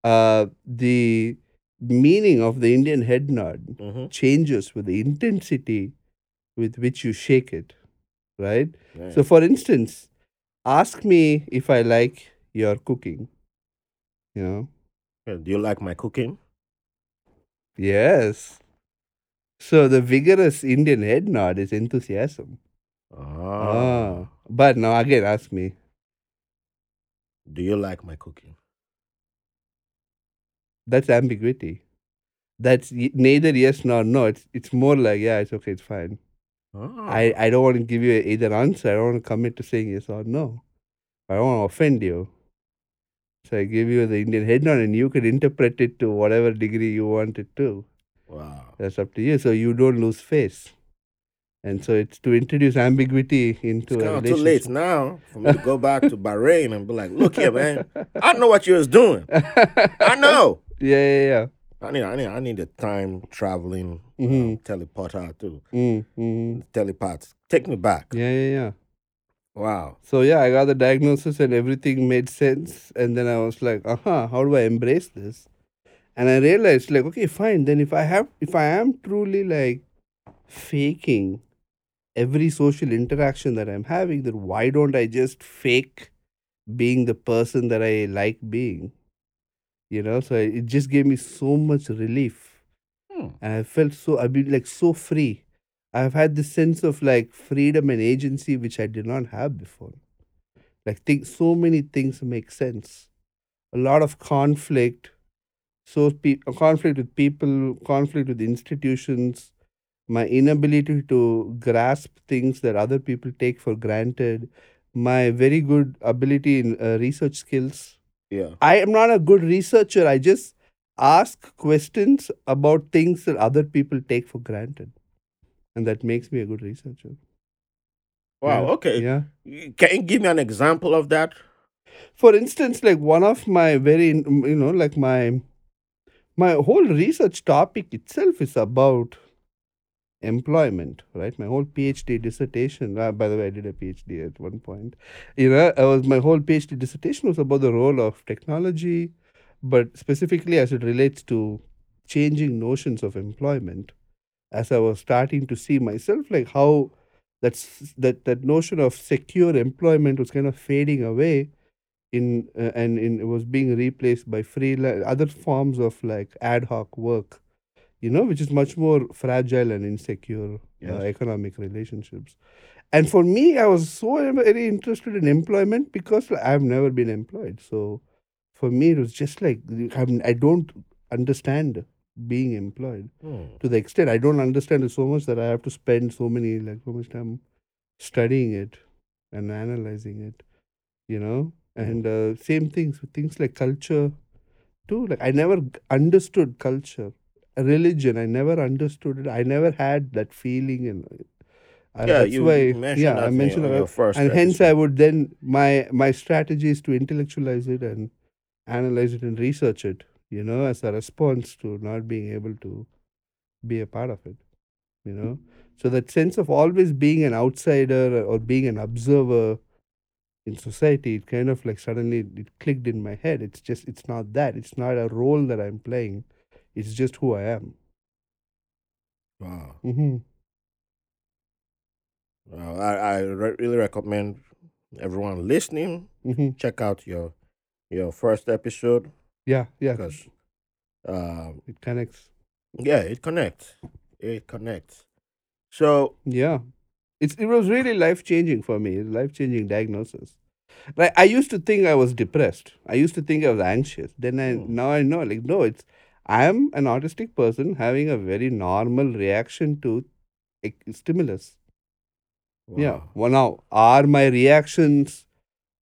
uh, the meaning of the Indian head nod hmm changes with the intensity with which you shake it, right? So for instance, ask me if I like your cooking. You know. Yeah, Do you like my cooking? Yes. So the vigorous Indian head nod is enthusiasm. Ah. Ah. But now again, ask me. Do you like my cooking? That's ambiguity. That's y- neither yes nor no. It's it's more like yeah, it's okay, it's fine. Ah. I I don't want to give you either answer. I don't want to commit to saying yes or no. I don't want to offend you. So I give you the Indian head nod, and you can interpret it to whatever degree you want it to. Wow. That's up to you. So you don't lose face. And so it's to introduce ambiguity into It's a too late now for me to go back to Bahrain and be like, look here, man. I know what you was doing. I know. Yeah, yeah, yeah. I need, I need, I need a time traveling Mhm. teleporter to Mm, mm, telepath. Take me back. yeah, yeah, yeah. Wow. So yeah, I got the diagnosis and everything made sense. And then I was like, uh-huh, how do I embrace this? And I realized like, okay, fine. Then if I have if I am truly like faking every social interaction that I'm having, then why don't I just fake being the person that I like being? You know, so it just gave me so much relief. Hmm. and I felt so I've been like so free. I've had this sense of like freedom and agency which I did not have before. Like think so many things make sense. A lot of conflict, so pe- a conflict with people, conflict with institutions, my inability to grasp things that other people take for granted, my very good ability in uh, research skills. Yeah. I am not a good researcher. I just ask questions about things that other people take for granted. And that makes me a good researcher. Wow. Yeah, Okay. Yeah. Can you give me an example of that? For instance, like one of my very, you know, like my my whole research topic itself is about employment, right? My whole PhD dissertation. Uh, by the way, I did a PhD at one point. You know, I was my whole PhD dissertation was about the role of technology, but specifically as it relates to changing notions of employment. As I was starting to see myself, like how that's that that notion of secure employment was kind of fading away in uh, and in it was being replaced by freelance other forms of like ad hoc work you know which is much more fragile and insecure uh, economic relationships and for me i was so very interested in employment because i've never been employed so for me it was just like I'm, I don't understand being employed Hmm. to the extent I don't understand it so much that I have to spend so many like so much time studying it and analyzing it, you know. And uh, same things with things like culture too. Like I never understood culture, religion. I never understood it. I never had that feeling, and uh, yeah, that's you, why. mentioned yeah, I mentioned about first and hence I would then my my strategy is to intellectualize it and analyze it and research it you know as a response to not being able to be a part of it you know so that sense of always being an outsider or being an observer in society it kind of like suddenly it clicked in my head it's just it's not that it's not a role that i'm playing it's just who i am Wow. mm-hmm. Well, I, I re- really recommend everyone listening Mm-hmm. check out your your first episode yeah yeah because um, it connects yeah, it connects. It connects. So Yeah. It's it was really life changing for me, life changing diagnosis. Like I used to think I was depressed. I used to think I was anxious. Then I Hmm. now I know like no, it's I am an autistic person having a very normal reaction to stimulus. Yeah. Well now are my reactions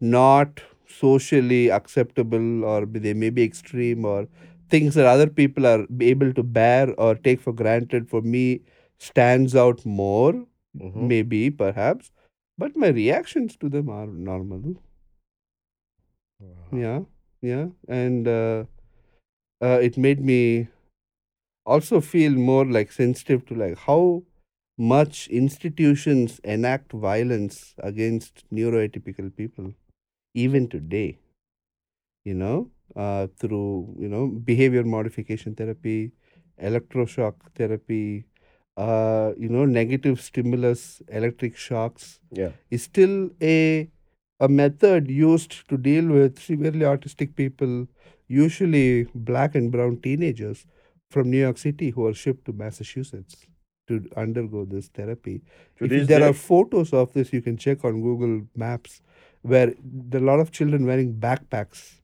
not socially acceptable or they may be extreme or things that other people are able to bear or take for granted for me stands out more Mhm. maybe perhaps but my reactions to them are normal Wow. yeah yeah and uh, uh, it made me also feel more like sensitive to like how much institutions enact violence against neuroatypical people even today you know uh, through you know behavior modification therapy electroshock therapy uh, you know negative stimulus electric shocks Yeah. is still a a method used to deal with severely autistic people, usually black and brown teenagers from New York City who are shipped to Massachusetts to undergo this therapy. To if there are photos of this, you can check on Google Maps where there are a lot of children wearing backpacks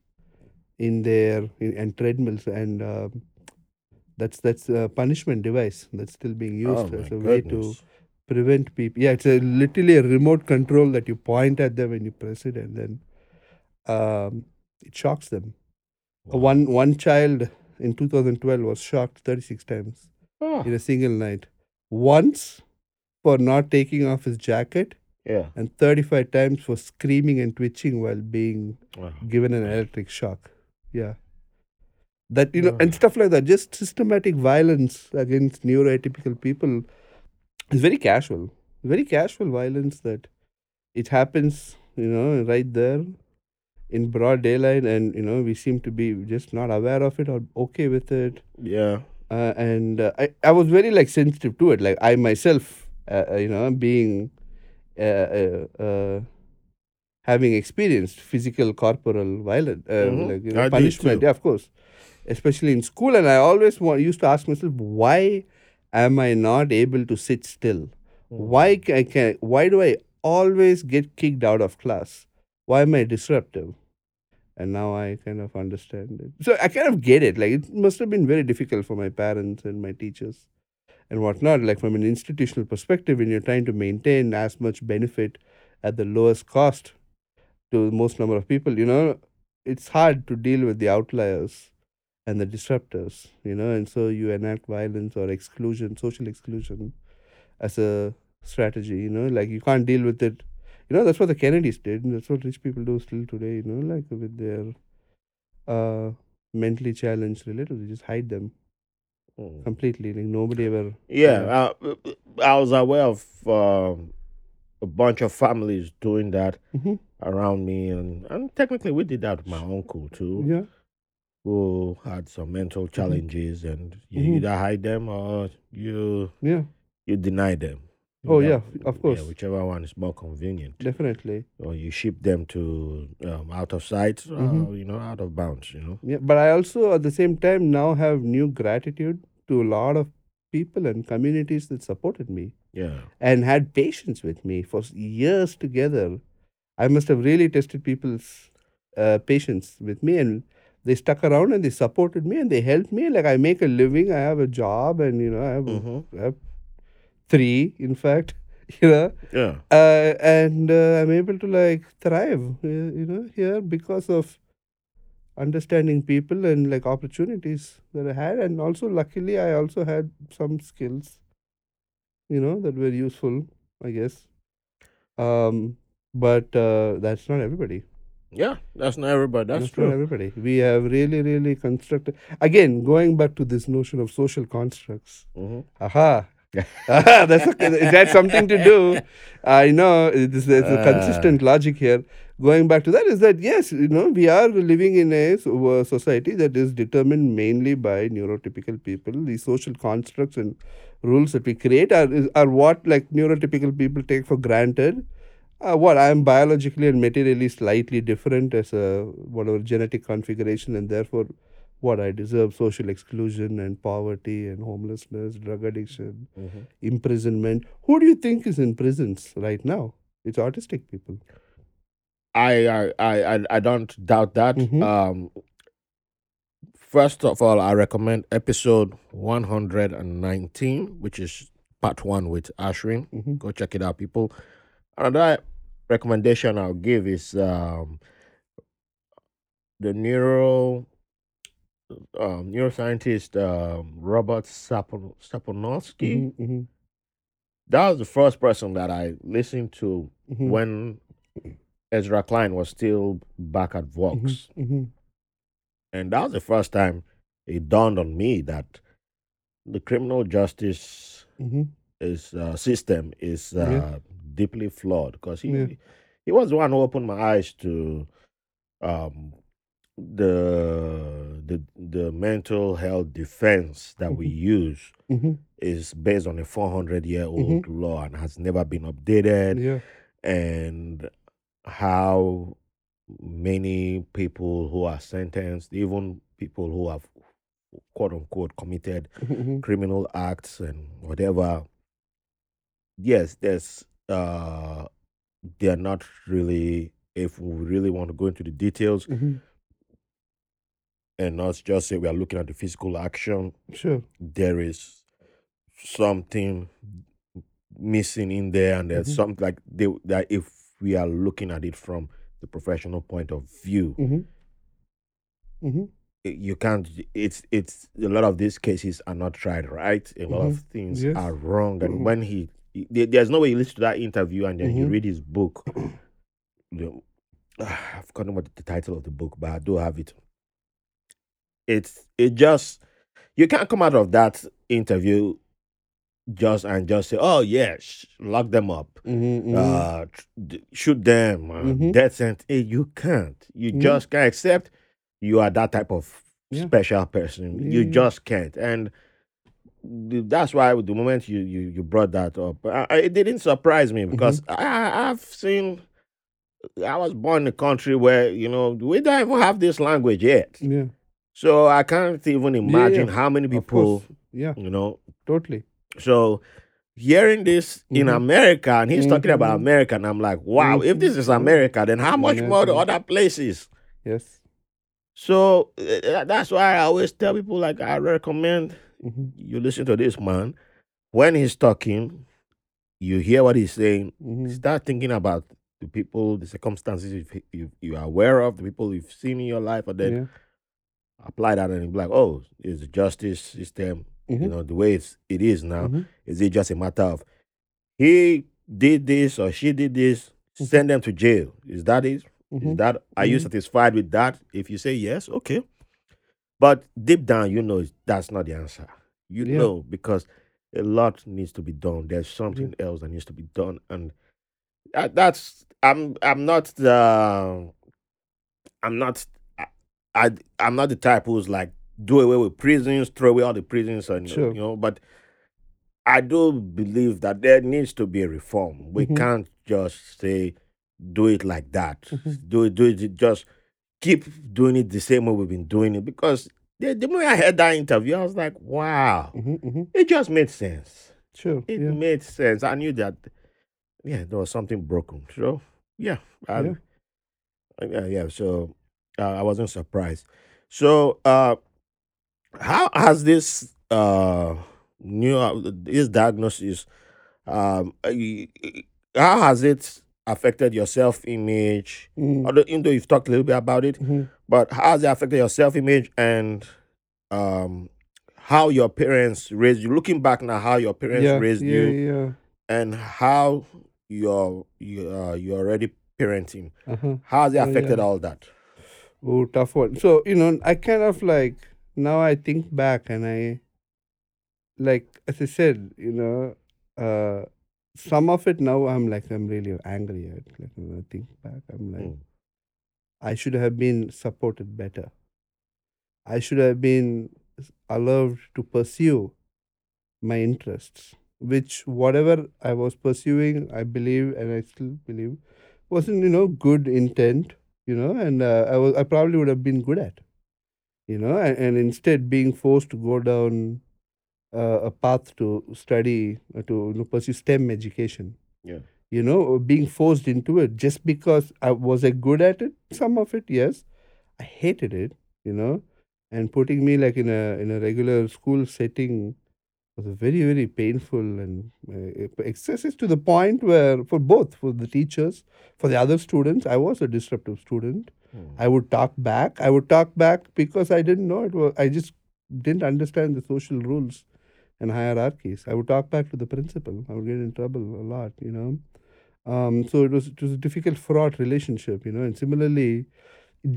in their in, and treadmills and um, that's that's a punishment device that's still being used oh as a way to prevent people. Yeah, it's a literally a remote control that you point at them and you press it, and then um, it shocks them. Wow. One one child in 2012 was shocked 36 times Ah, in a single night. Once for not taking off his jacket, yeah. and 35 times for screaming and twitching while being Wow. given an electric shock. Yeah. That you know, and stuff like that. Just systematic violence against neuroatypical people is very casual. Very casual violence that it happens, you know, right there in broad daylight, and you know, we seem to be just not aware of it or okay with it. Yeah. Uh, and uh, I, I was very like sensitive to it. Like I myself, uh, uh, you know, being uh, uh, uh, having experienced physical corporal violence, uh, Mhm. like you know, punishment. Yeah, of course, especially in school. And I always wa- used to ask myself, why am I not able to sit still? Why can, can why do I always get kicked out of class? Why am I disruptive? And now I kind of understand it. So I kind of get it. Like it must have been very difficult for my parents and my teachers and whatnot. Like from an institutional perspective, when you're trying to maintain as much benefit at the lowest cost to the most number of people, you know, it's hard to deal with the outliers and the disruptors, you know, and so you enact violence or exclusion, social exclusion as a strategy, you know, like you can't deal with it. You know, that's what the Kennedys did, and that's what rich people do still today, you know, like with their uh mentally challenged relatives, they just hide them Mm. completely. Like nobody ever Yeah, uh, I was aware of um, a bunch of families doing that Mhm. around me, and, and technically we did that with my uncle too, Yeah. who had some mental challenges, and you Mhm. either hide them or you Yeah. you deny them. Oh, yeah, of course. Yeah, whichever one is more convenient, Definitely. or you ship them to um, out of sight, Mhm. or you know, out of bounds. You know. Yeah. But I also at the same time now have new gratitude to a lot of people and communities that supported me Yeah. and had patience with me for years together. I must have really tested people's uh, patience with me, and they stuck around and they supported me and they helped me. Like I make a living, I have a job, and you know I have, Mhm. I have three, in fact. You know, Yeah. uh, and uh, I'm able to like thrive, uh, you know, here because of understanding people and like opportunities that I had, and also luckily I also had some skills, you know, that were useful, I guess. Um, but uh, that's not everybody. Yeah. That's not everybody. That's, not true. everybody. We have really, really constructed. Again, going back to this notion of social constructs. hmm Aha. That's okay. Is that something to do? I know there's a Ah. consistent logic here. Going back to that is that yes, you know, we are living in a society that is determined mainly by neurotypical people. The social constructs and rules that we create are are what like neurotypical people take for granted. Uh, what I am biologically and materially slightly different as a whatever genetic configuration, and therefore, what I deserve social exclusion and poverty and homelessness, drug addiction, hmm imprisonment. Who do you think is in prisons right now? It's autistic people. I, I I I don't doubt that. Mhm. Um, first of all, I recommend episode one hundred and nineteen, which is part one with Ashwin. Mhm. Go check it out, people. Another recommendation I'll give is um, the neuro um, neuroscientist um, Robert Sapon- Saponowski. Mhm, mhm, That was the first person that I listened to mhm, when Ezra Klein was still back at Vox. mhm, mhm. And that was the first time it dawned on me that the criminal justice Mhm. is uh, system is uh, Yeah. deeply flawed because he Yeah. he was the one who opened my eyes to um, the the the mental health defense that we use Mhm. is based on a 400 year old law and has never been updated Yeah. and how many people who are sentenced, even people who have quote unquote committed Mhm. criminal acts and whatever. Yes, there's uh they're not really if we really want to go into the details Mhm. And not just say we are looking at the physical action, Sure. there is something missing in there and there's Mhm. something like they that if we are looking at it from the professional point of view Mhm. Mhm. you can't it's it's a lot of these cases are not tried right a lot of things Yes. are wrong and Mhm. when he, he- there's no way you listen to that interview and then you Mhm. read his book the, i've forgotten what the title of the book but i do have it it's it just you can't come out of that interview just and just say oh yes lock them up Mhm. Mhm. uh d- shoot them uh, Mhm. death sentence Eh, you can't you Mhm. just can't accept you are that type of Yeah. special person you just can't and that's why the moment you you, you brought that up I, I- it didn't surprise me because Mm-hmm. I, i've seen i was born in a country where you know we don't even have this language yet Yeah. So i can't even imagine yeah. how many people. Yeah. you know Totally. so hearing this in Mhm. America and he's talking about Mhm. America, and I'm like, wow, if this is Mhm. America, then how much more the other places? Yes. So uh, that's why I always tell people like I recommend Mhm. you listen to this man when he's talking, you hear what he's saying, start thinking about the people, the circumstances you, you, you are aware of, the people you've seen in your life, and then Yeah. Apply that and be like, oh, is the justice system, you Mhm. know, the way it's, it is now, Mhm. is it just a matter of he did this or she did this, send them to jail? Is that it? Is Mhm. that are you Mhm. satisfied with that? If you say yes, okay. But deep down, you know that's not the answer. You Yeah. know because a lot needs to be done. There's something else that needs to be done, and that, that's I'm I'm not the I'm not I, I'm not the type who's like do away with prisons, throw away all the prisons, and Sure. you know. But I do believe that there needs to be a reform. We Mhm. can't just say do it like that. Mhm. Do it, do it. Just keep doing it the same way we've been doing it. Because the, the moment I heard that interview, I was like, wow, Mhm. Mhm. it just made sense. Sure. It Yeah. made sense. I knew that, yeah, there was something broken. So, yeah, I, Yeah. yeah, yeah. So uh, I wasn't surprised. So, uh, how has this uh new uh, this diagnosis um uh, y- y- how has it affected your self image? Mm, Although even though you've talked a little bit about it, mhm. but how has it affected your self image and um how your parents raised you? Looking back now, how your parents Yeah, raised yeah, you yeah. and how you're you uh, you're already parenting. Uh-huh. How has it Oh, affected yeah. all that? Oh, tough one. So, you know, I kind of like now I think back and I like as I said, you know, uh some of it now I'm like I'm really angry at. Like when I think back, I'm like Mm. I should have been supported better. I should have been allowed to pursue my interests, which whatever I was pursuing, I believe and I still believe wasn't, you know, good intent, you know, and uh, I was I probably would have been good at, you know, and, and instead being forced to go down uh, a path to study uh, to you know, pursue STEM education. Yeah. You know, being forced into it just because I was I good at it. Some of it, yes, I hated it. You know, and putting me like in a in a regular school setting was very very painful and uh, excessive to the point where for both for the teachers for the other students i was a disruptive student. Mm. i would talk back. I would talk back because i didn't know it was i just didn't understand the social rules and hierarchies. I would talk back to the principal. I would get in trouble a lot you know. Um, so it was it was a difficult fraught relationship you know and similarly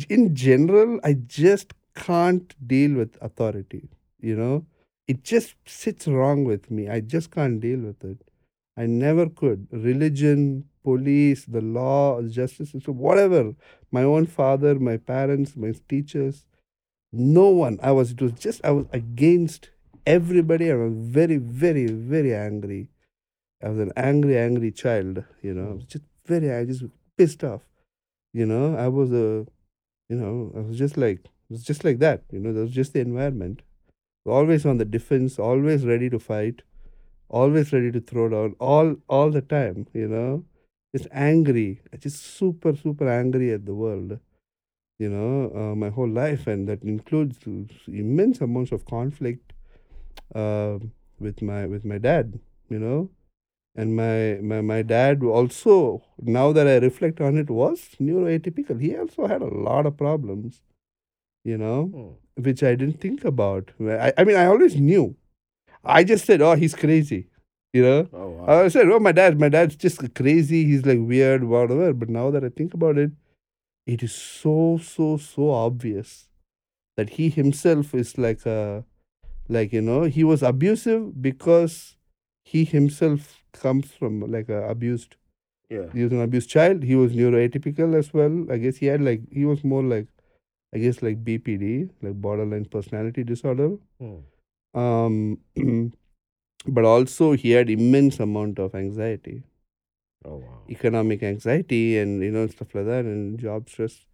in general i just can't deal with authority you know it just sits wrong with me. I just can't deal with it. I never could. Religion police the law justice system whatever. My own father my parents my teachers no one. I was it was just i was against everybody i was very very very angry. I was an angry angry child you know. I was just very i just pissed off you know. I was a you know, I was just like, it was just like that. You know, that was just the environment. Always on the defense, always ready to fight, always ready to throw down, all all the time. You know, just angry, just super super angry at the world. You know, uh, my whole life, and that includes immense amounts of conflict uh, with my with my dad. You know, and my, my my dad also now that i reflect on it was neuroatypical he also had a lot of problems you know Mm. Which i didn't think about. I, I mean i always knew. I just said oh he's crazy you know? Oh wow. i said oh my dad my dad's just crazy. He's like weird whatever. But now that i think about it it is so so so obvious that he himself is like a like you know he was abusive because he himself comes from like a abused yeah. he was an abused child. He was neuroatypical as well. I guess he had like he was more like i guess like bpd like borderline personality disorder. Mm. um but also he had immense amount of anxiety. Oh wow. economic anxiety and you know stuff like that and job stress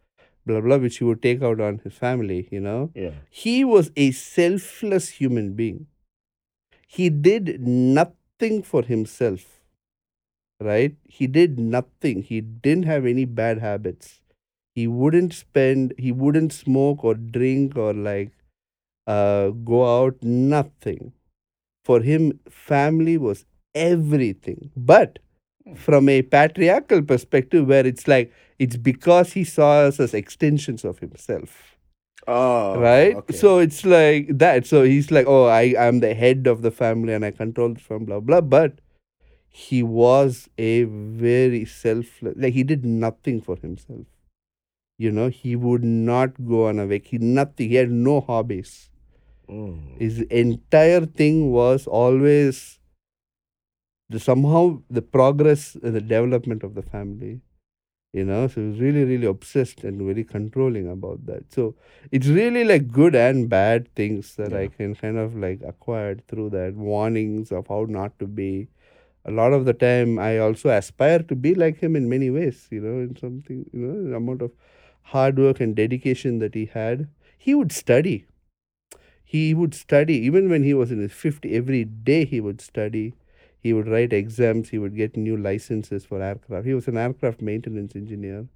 blah blah which he would take out on his family you know? Yeah. he was a selfless human being. He did nothing for himself right? He did nothing. He didn't have any bad habits he wouldn't spend he wouldn't smoke or drink or like uh go out nothing. For him family was everything. But from a patriarchal perspective where it's like it's because he saw us as extensions of himself. Oh. right? Okay. so it's like that. So he's like oh i i'm the head of the family and i control the family blah blah. But he was a very selfless like he did nothing for himself you know he would not go on a vac he nothing. He had no hobbies. Mm. his entire thing was always the somehow the progress and the development of the family you know. So he was really really obsessed and very controlling about that. So it's really like good and bad things that i can kind of like acquired through that warnings of how not to be. A lot of the time i also aspire to be like him in many ways you know in something you know the amount of hard work and dedication that he had he would study he would study even when he was in his 50 every day he would study he would write exams he would get new licenses for aircraft he was an aircraft maintenance engineer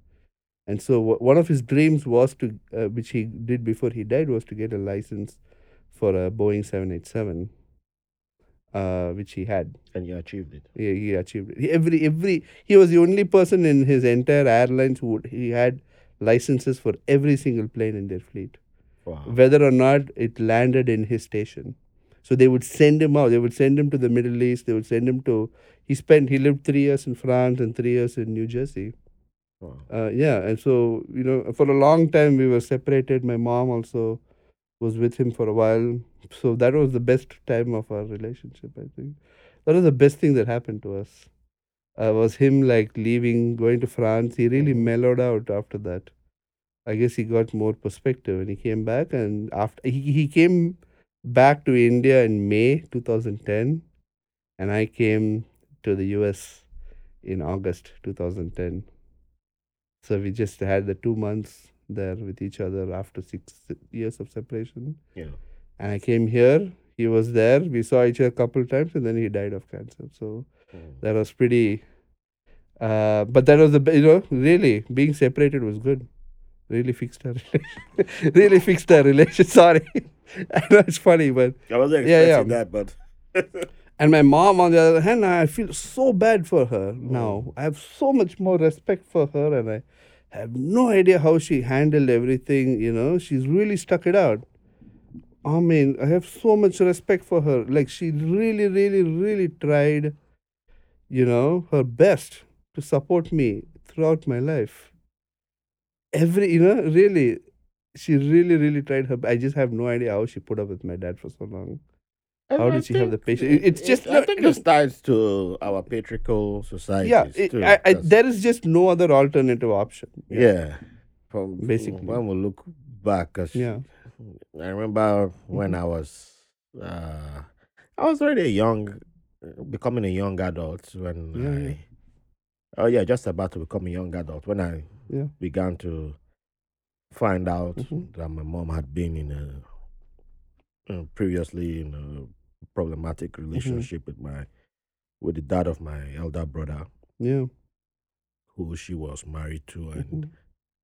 And so one of his dreams was to, uh, which he did before he died, was to get a license for a Boeing 787, uh, which he had. And you achieved it. He, he achieved it. He, every every he was the only person in his entire airlines who would, he had licenses for every single plane in their fleet, Wow. whether or not it landed in his station. So they would send him out. They would send him to the Middle East. They would send him to. He spent. He lived three years in France and three years in New Jersey. wow. Uh, yeah, and so you know, for a long time we were separated. My mom also was with him for a while. So that was the best time of our relationship. I think that was the best thing that happened to us. Uh, was him like leaving, going to France. He really Mhm. mellowed out after that. I guess he got more perspective, and he came back. And after he he came back to India in May 2010, and I came to the US in August 2010. So we just had the two months there with each other after six years of separation. Yeah. And I came here. He was there. We saw each other a couple times, and then he died of cancer. So Mm. that was pretty. Uh, but that was the you know really being separated was good. Really fixed our relation. really fixed our relation. Sorry, I know it's funny, but I wasn't Yeah, expecting yeah. that, but and my mom, on the other hand, I feel so bad for her now. I have so much more respect for her, and I have no idea how she handled everything. You know, she's really stuck it out. I mean, I have so much respect for her. Like, she really, really, really tried, you know, her best to support me throughout my life. Every, you know, really, she really, really tried her. I just have no idea how she put up with my dad for so long. How did she have the patience? It- it's just I not- think no. it's tied to our patriarchal society. yeah it, too, I, I, there is just no other alternative option yeah. From Basically. when we look back, yeah I remember when Mhm. I was, uh, I was already a young, becoming a young adult when Yeah, I, yeah. oh yeah, just about to become a young adult when I Yeah. began to find out Mhm. that my mom had been in a, uh, previously in a problematic Mm-hmm. relationship with my, with the dad of my elder brother, yeah who she was married to, and Mhm.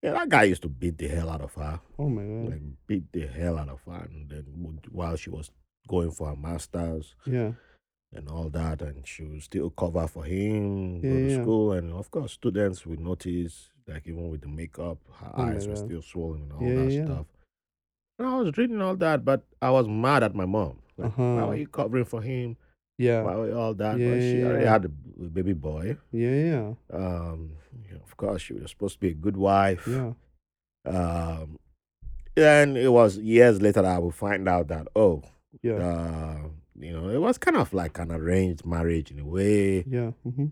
yeah, that guy used to beat the hell out of her. oh my god like beat the hell out of her and then while she was going for her masters yeah and all that and she would still cover for him go to yeah. school and of course students would notice like even with the makeup her my eyes were still swollen and all Yeah, that yeah. stuff. And i was reading all that but i was mad at my mom. Like, why Uh-huh. are you covering for him? Yeah. Why you all that? Yeah, but she yeah, already yeah. had a baby boy. Yeah yeah. Um of course she was supposed to be a good wife. Yeah. Um, then it was years later that I would find out that oh, yeah. uh, you know, it was kind of like an arranged marriage in a way. yeah hmm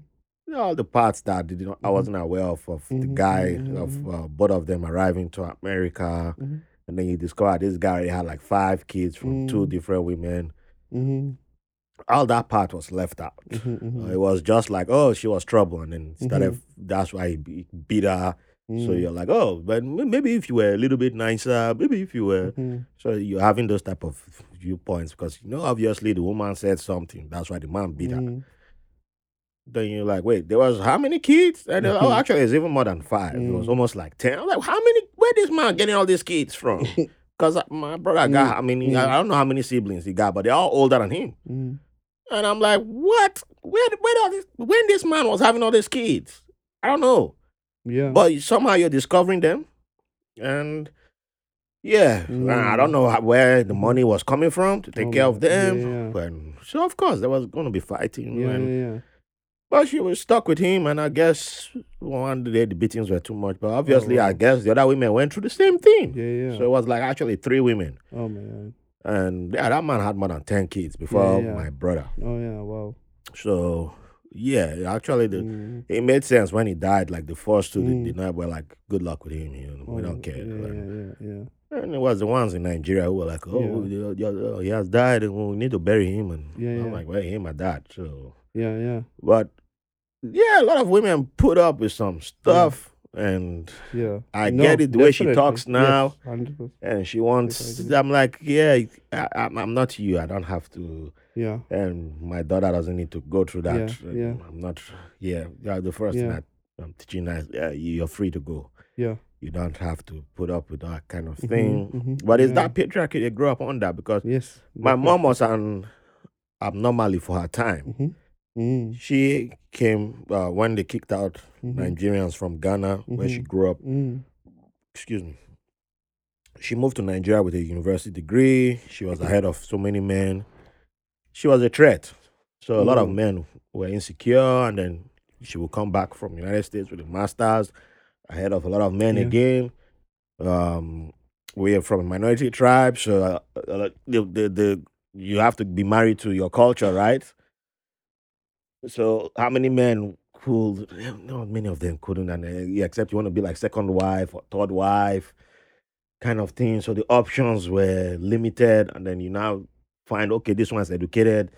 You know, all the parts that I did not, I Mhm. wasn't aware of of the Mhm, guy mhm, of mhm. uh, both of them arriving to America, Mhm. and then you discover this guy had like five kids from two Mm. different women. All that part was left out. Uh, It was just like, oh, she was trouble, and then started. That's why he beat her. So Mm. you're like, oh, but maybe if you were a little bit nicer, maybe if you were hmm So you're having those type of viewpoints because you know obviously the woman said something. That's why the man beat her. Mhm. Then you're like, wait, there was how many kids? And they're like, oh, actually, it's even more than five. It was Mm. almost like ten. I'm like, how many? Where this man getting all these kids from? Because my brother got, Mm, I mean, mm. I don't know how many siblings he got, but they're all older than him. And I'm like, what? Where, where all this? When this man was having all these kids? I don't know. Yeah But somehow you're discovering them, and yeah, I don't Mm. know how, where the money was coming from to take Oh care of them. yeah, yeah. But so of course there was going to be fighting, yeah and, yeah but she was stuck with him, and I guess one day the beatings were too much. But obviously, I guess the other women went through the same thing. yeah yeah So it was like actually three women, oh my god and yeah, that man had more than ten kids before my brother. oh yeah wow So yeah, actually the. Mm. It made sense when he died. Like the first two, Mm. the, the night were like, "Good luck with him." You know, we Oh, don't care. yeah And- yeah yeah yeah And it was the ones in Nigeria who were like, oh, yeah. yeah, he has died and we need to bury him. And Yeah, I'm like, well, him or that. So, yeah yeah but yeah, a lot of women put up with some stuff. And yeah I No, get it the way she talks now. Yes, And she wants. I'm like, yeah, I, I'm, I'm not you. I don't have to. Yeah And my daughter doesn't need to go through that. Yeah, yeah. I'm not, yeah, yeah the first thing Yeah. I, I'm teaching her, yeah, you're free to go. Yeah. You don't have to put up with that kind of Mhm, thing. mhm, But it's yeah. that patriarchy they grew up under because Yes. my mom was an abnormally for her time. Mhm. Mm, She came uh, when they kicked out mhm, Nigerians from Ghana, where she Mhm. grew up. mm, Excuse me. She moved to Nigeria with a university degree. She was ahead of so many men. She was a threat. So a lot of Mm. men were insecure, and then she would come back from the United States with a master's, ahead of a lot of men Yeah. again. Um, we are from a minority tribe, so uh, uh, the, the the you have to be married to your culture, right? So how many men could? Not many of them couldn't, and uh, except you want to be like second wife or third wife, kind of thing. So the options were limited, and then you now find okay, this one's educated.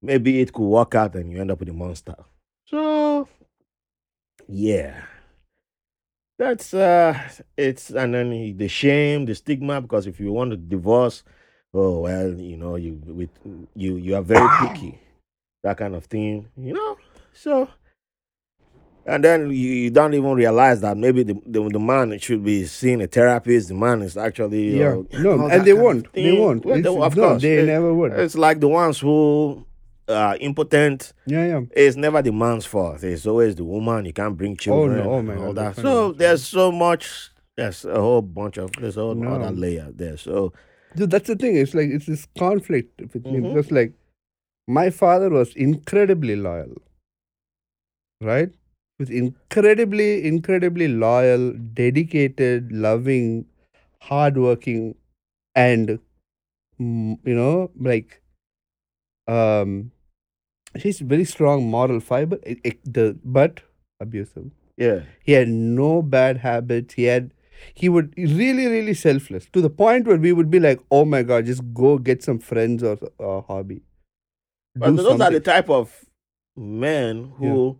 Maybe it could work out, and you end up with a monster. So yeah, that's uh, it's and then the shame, the stigma, because if you want to divorce, oh well, you know, you with you you are very picky, that kind of thing, you know. So, and then you, you don't even realize that maybe the, the the man should be seeing a therapist. The man is actually Yeah. uh, No, and they won't. They won't. Well, they- of no, course, they it- never would. it's like the ones who are impotent. Yeah, yeah. It's never the man's fault. It's always the woman. You can't bring children. oh my and all God, that. So there's so much. There's a whole bunch of there's a whole No. other layer there. So Dude, that's the thing. It's like it's this conflict with me Mhm. because, like, my father was incredibly loyal, right? Was incredibly, incredibly loyal, dedicated, loving, hardworking, and mm, you know, like, um, he's very strong moral fiber. It, it, the but abusive. yeah, He had no bad habits. He had he would really really selfless to the point where we would be like, oh my god, just go get some friends or a hobby. but Do those are the type of men who,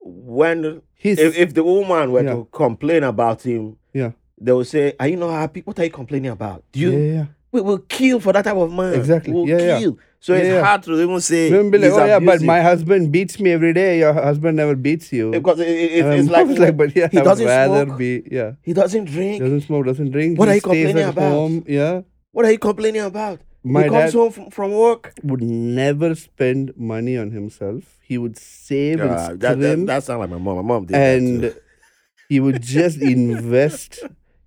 when He's if, if the woman were Yeah. to complain about him, Yeah. they will say, "Are you not happy? What are you complaining about? Do you? yeah, yeah. We will kill for that type of man. Exactly. We'll Yeah, yeah. kill." So it's Yeah, yeah. hard to even say. Like, oh yeah, but my husband beats me every day. Your husband never beats you. because it, it, And it's um, like, like, but yeah, he I doesn't rather smoke. be yeah. he doesn't drink. Doesn't smoke, doesn't drink. What he are you complaining about? Home, yeah. What are you complaining about? My he comes dad home from, from work. would never spend money on himself. He would save Uh, and that, that, that sounds like my mom. My mom did that and he would just invest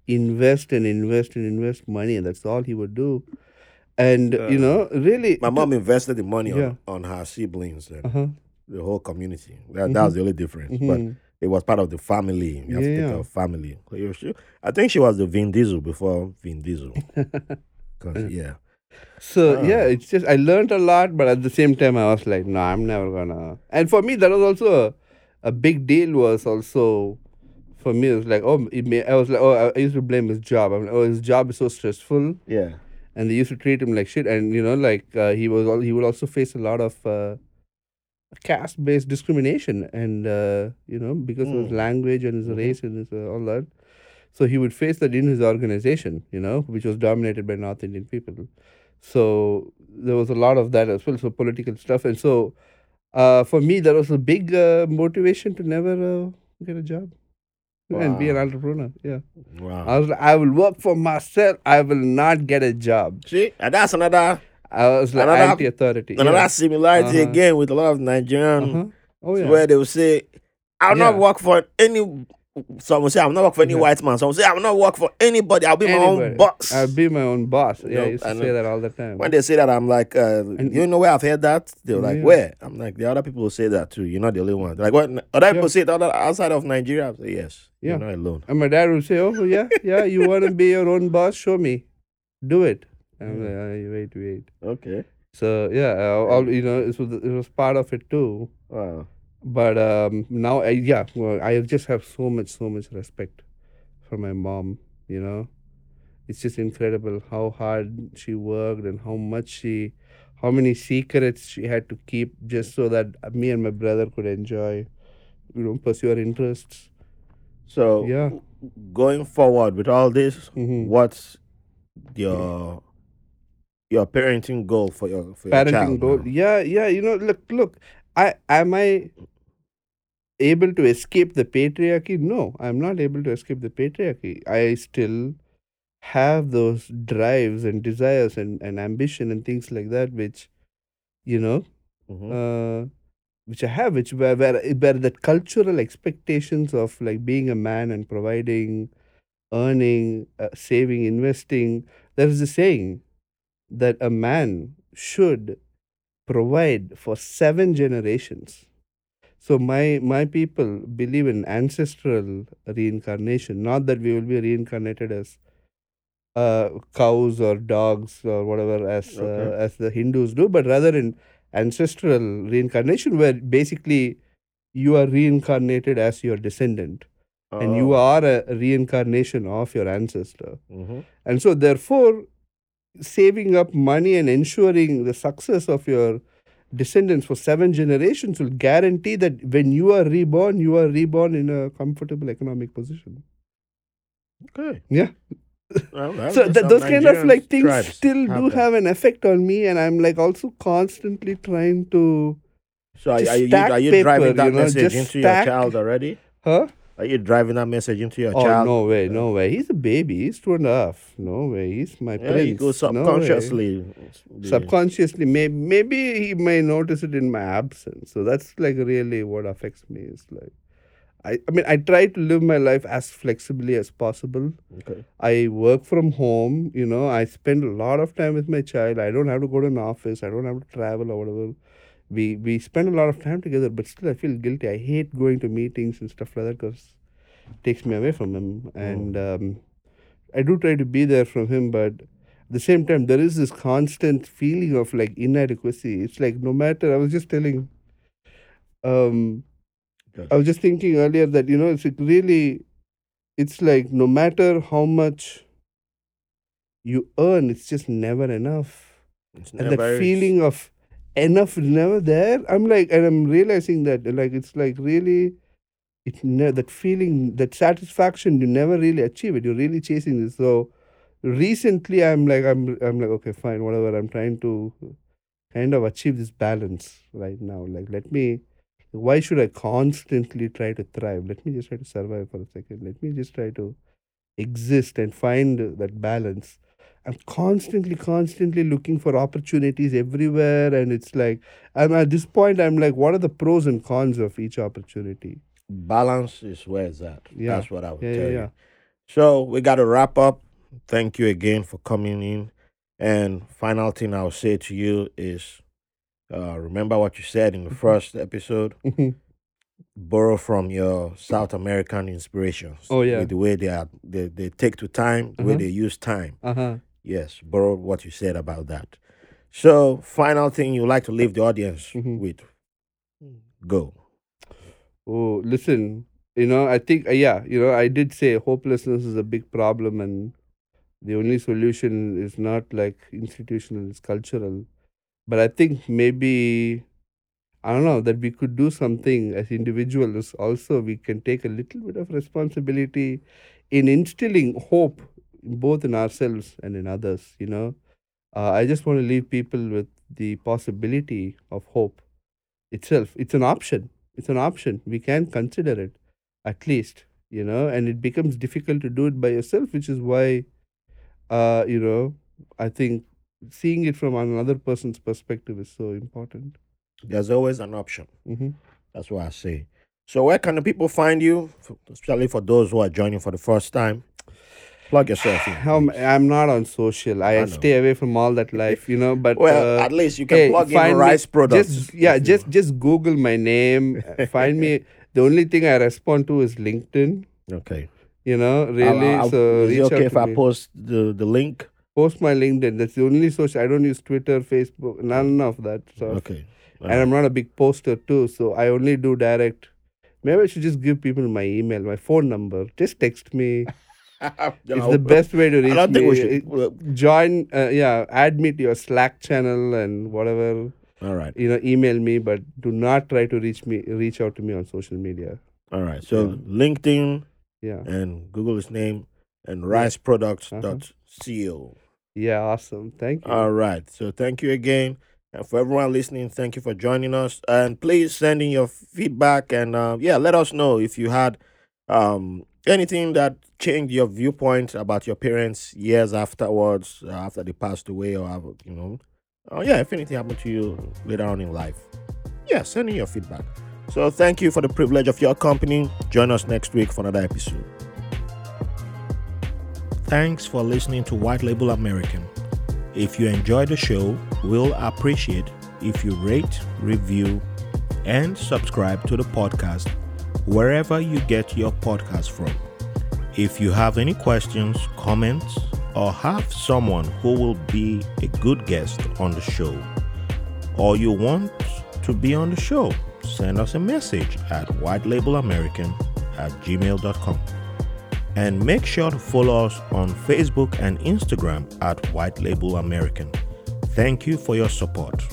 invest and invest and invest money and that's all he would do and you know really My mom invested the money Yeah. on, on her siblings and uh-huh. the whole community. That, that was the only difference. But mhm. it was part of the family. You have to Yeah. think of family. So you- she- I think she was the Vin Diesel before Vin Diesel. 'Cause, yeah. So Ah. yeah it's just i learned a lot but at the same time i was like no i'm never gonna and for me that was also a, a big deal was also for me it was like oh it may, i was like oh i used to blame his job i'm like oh his job is so stressful Yeah. and they used to treat him like shit and you know like uh, he was he would also face a lot of uh, caste based discrimination and uh, you know because of his Mm. language and his Mhm. race and his, uh, all that so he would face that in his organization you know which was dominated by north indian people so there was a lot of that as well so political stuff and so uh, for me that was a big uh, motivation to never uh, get a job and be an entrepreneur yeah Wow. i was like i will work for myself i will not get a job See, and that's another I was like Another- anti-authority. another yeah. similarity Uh-huh. again with a lot of Nigerian Uh-huh. Oh yeah. where they will say, I'll not work for any some will say I'm not work for any Yeah. white man. Some will say I'm not work for anybody. I'll be my own boss. I'll be my own boss. Yeah, know, I used to I say that all the time. when they say that, I'm like, uh, you know where I've heard that? They're like, Yeah. where? I'm like, the other people will say that too. You're not the only one. Like, what? Other people say it outside of Nigeria. I say, yes. Yeah. You're not alone. and my dad would say, "Oh yeah, yeah, you want to be your own boss? Show me, do it." I'm like, "Ah, wait, wait. Okay. So yeah, uh, all you know, it was it was part of it too. Wow. But um, now, I, yeah, well, I just have so much, so much respect for my mom. You know, it's just incredible how hard she worked and how much she, how many secrets she had to keep just so that me and my brother could enjoy, you know, pursue our interests. So, Yeah. going forward with all this, Mhm. what's your your parenting goal for your for your Parenting child? goal. now? Yeah, yeah. You know, look, look. I am I. able to escape the patriarchy? No, I'm not able to escape the patriarchy. I still have those drives and desires and, and ambition and things like that, which, you know, Mhm. uh, which I have, which where, where where the cultural expectations of like being a man and providing, earning, uh, saving, investing. There is a saying that a man should provide for seven generations. So my my people believe in ancestral reincarnation, not that we will be reincarnated as uh, cows or dogs or whatever as uh, as the Hindus do, but rather in ancestral reincarnation, where basically you are reincarnated as your descendant, and you Oh. are a reincarnation of your ancestor. Mhm. And so, therefore, saving up money and ensuring the success of your descendants for seven generations will guarantee that when you are reborn, you are reborn in a comfortable economic position. Okay. Yeah. Well, so th- those kind of like things still do that. have an effect on me, and I'm like also constantly trying to, So are, are you are you paper, driving that you know, message into stack- your child already? huh? Are you driving that message into your Oh child? no way, no way. He's a baby. He's two and a half. No way. He's my Yeah, prince. you go subconsciously. the- subconsciously may, maybe he may notice it in my absence so that's like really what affects me is like I, I mean i try to live my life as flexibly as possible Okay. i work from home you know i spend a lot of time with my child i don't have to go to an office i don't have to travel or whatever we we spend a lot of time together but still i feel guilty. I hate going to meetings and stuff like that because it takes me away from him. And um, i do try to be there from him but at the same time there is this constant feeling of like inadequacy. It's like no matter i was just telling um Good. i was just thinking earlier that you know it's like really it's like no matter how much you earn it's just never enough. It's and never- that feeling of enough is never there. I'm like and i'm realizing that like it's like really it ne- that feeling that satisfaction you never really achieve it. You're really chasing this so recently i'm like i'm i'm like okay fine whatever. I'm trying to kind of achieve this balance right now. Like let me why should i constantly try to thrive? Let me just try to survive for a second. Let me just try to exist and find that balance i'm constantly constantly looking for opportunities everywhere and it's like i'm at this point i'm like what are the pros and cons of each opportunity balance is where it's at. Yeah. That's what I would Yeah, tell yeah, you. So we got to wrap up. Thank you again for coming in. And final thing I'll say to you is, uh, remember what you said in the first episode. Mhm. Borrow from your South American inspirations. Oh, yeah. with the way they are, they, they take to time, the way Uh-huh. they use time. uh-huh Yes, borrow what you said about that. So, final thing you like to leave the audience Mhm. with. Go. Oh, listen, you know, I think, uh, yeah, you know, I did say hopelessness is a big problem, and the only solution is not like institutional, it's cultural. But I think maybe, I don't know, that we could do something as individuals also. We can take a little bit of responsibility in instilling hope both in ourselves and in others, you know. Uh, I just want to leave people with the possibility of hope itself. It's an option. It's an option. We can consider it, at least, you know, and it becomes difficult to do it by yourself, which is why, uh, you know, I think seeing it from another person's perspective is so important. There's always an option. hmm That's what I say. So, where can the people find you, especially for those who are joining for the first time? Plug yourself in. I'm, I'm not on social. I, I know. stay away from all that life, you know. But well, uh, at least you can hey, plug in find me- Rise Products. Just yeah, if you- just just Google my name. uh, find me. The only thing I respond to is LinkedIn. okay. You know, I'll- really. I'll- so is reach it out okay to if I me. post the, the link? post my LinkedIn. That's the only social. I don't use Twitter, Facebook, none of that stuff. Okay. And I'm not a big poster too, so I only do direct. Maybe I should just give people my email, my phone number. Just text me. It's the best way to reach I don't think me. we should. Join, uh, yeah, add me to your Slack channel and whatever. all right. You know, email me, but do not try to reach me, reach out to me on social media. All right. So, Yeah. LinkedIn Yeah, and Google his name and Uh-huh. riseproducts.co. yeah, awesome. Thank you. All right. So, thank you again. And for everyone listening, thank you for joining us. And please send in your feedback and uh, yeah, let us know if you had um, anything that changed your viewpoint about your parents years afterwards, uh, after they passed away, or you know, uh, yeah, if anything happened to you later on in life. Yeah, send in your feedback. So thank you for the privilege of your company. Join us next week for another episode. Thanks for listening to White Label American. If you enjoy the show, we'll appreciate if you rate, review, and subscribe to the podcast wherever you get your podcast from. If you have any questions, comments, or have someone who will be a good guest on the show, or you want to be on the show, send us a message at whitelabelamerican at gmail.com. And make sure to follow us on Facebook and Instagram at White Label American. Thank you for your support.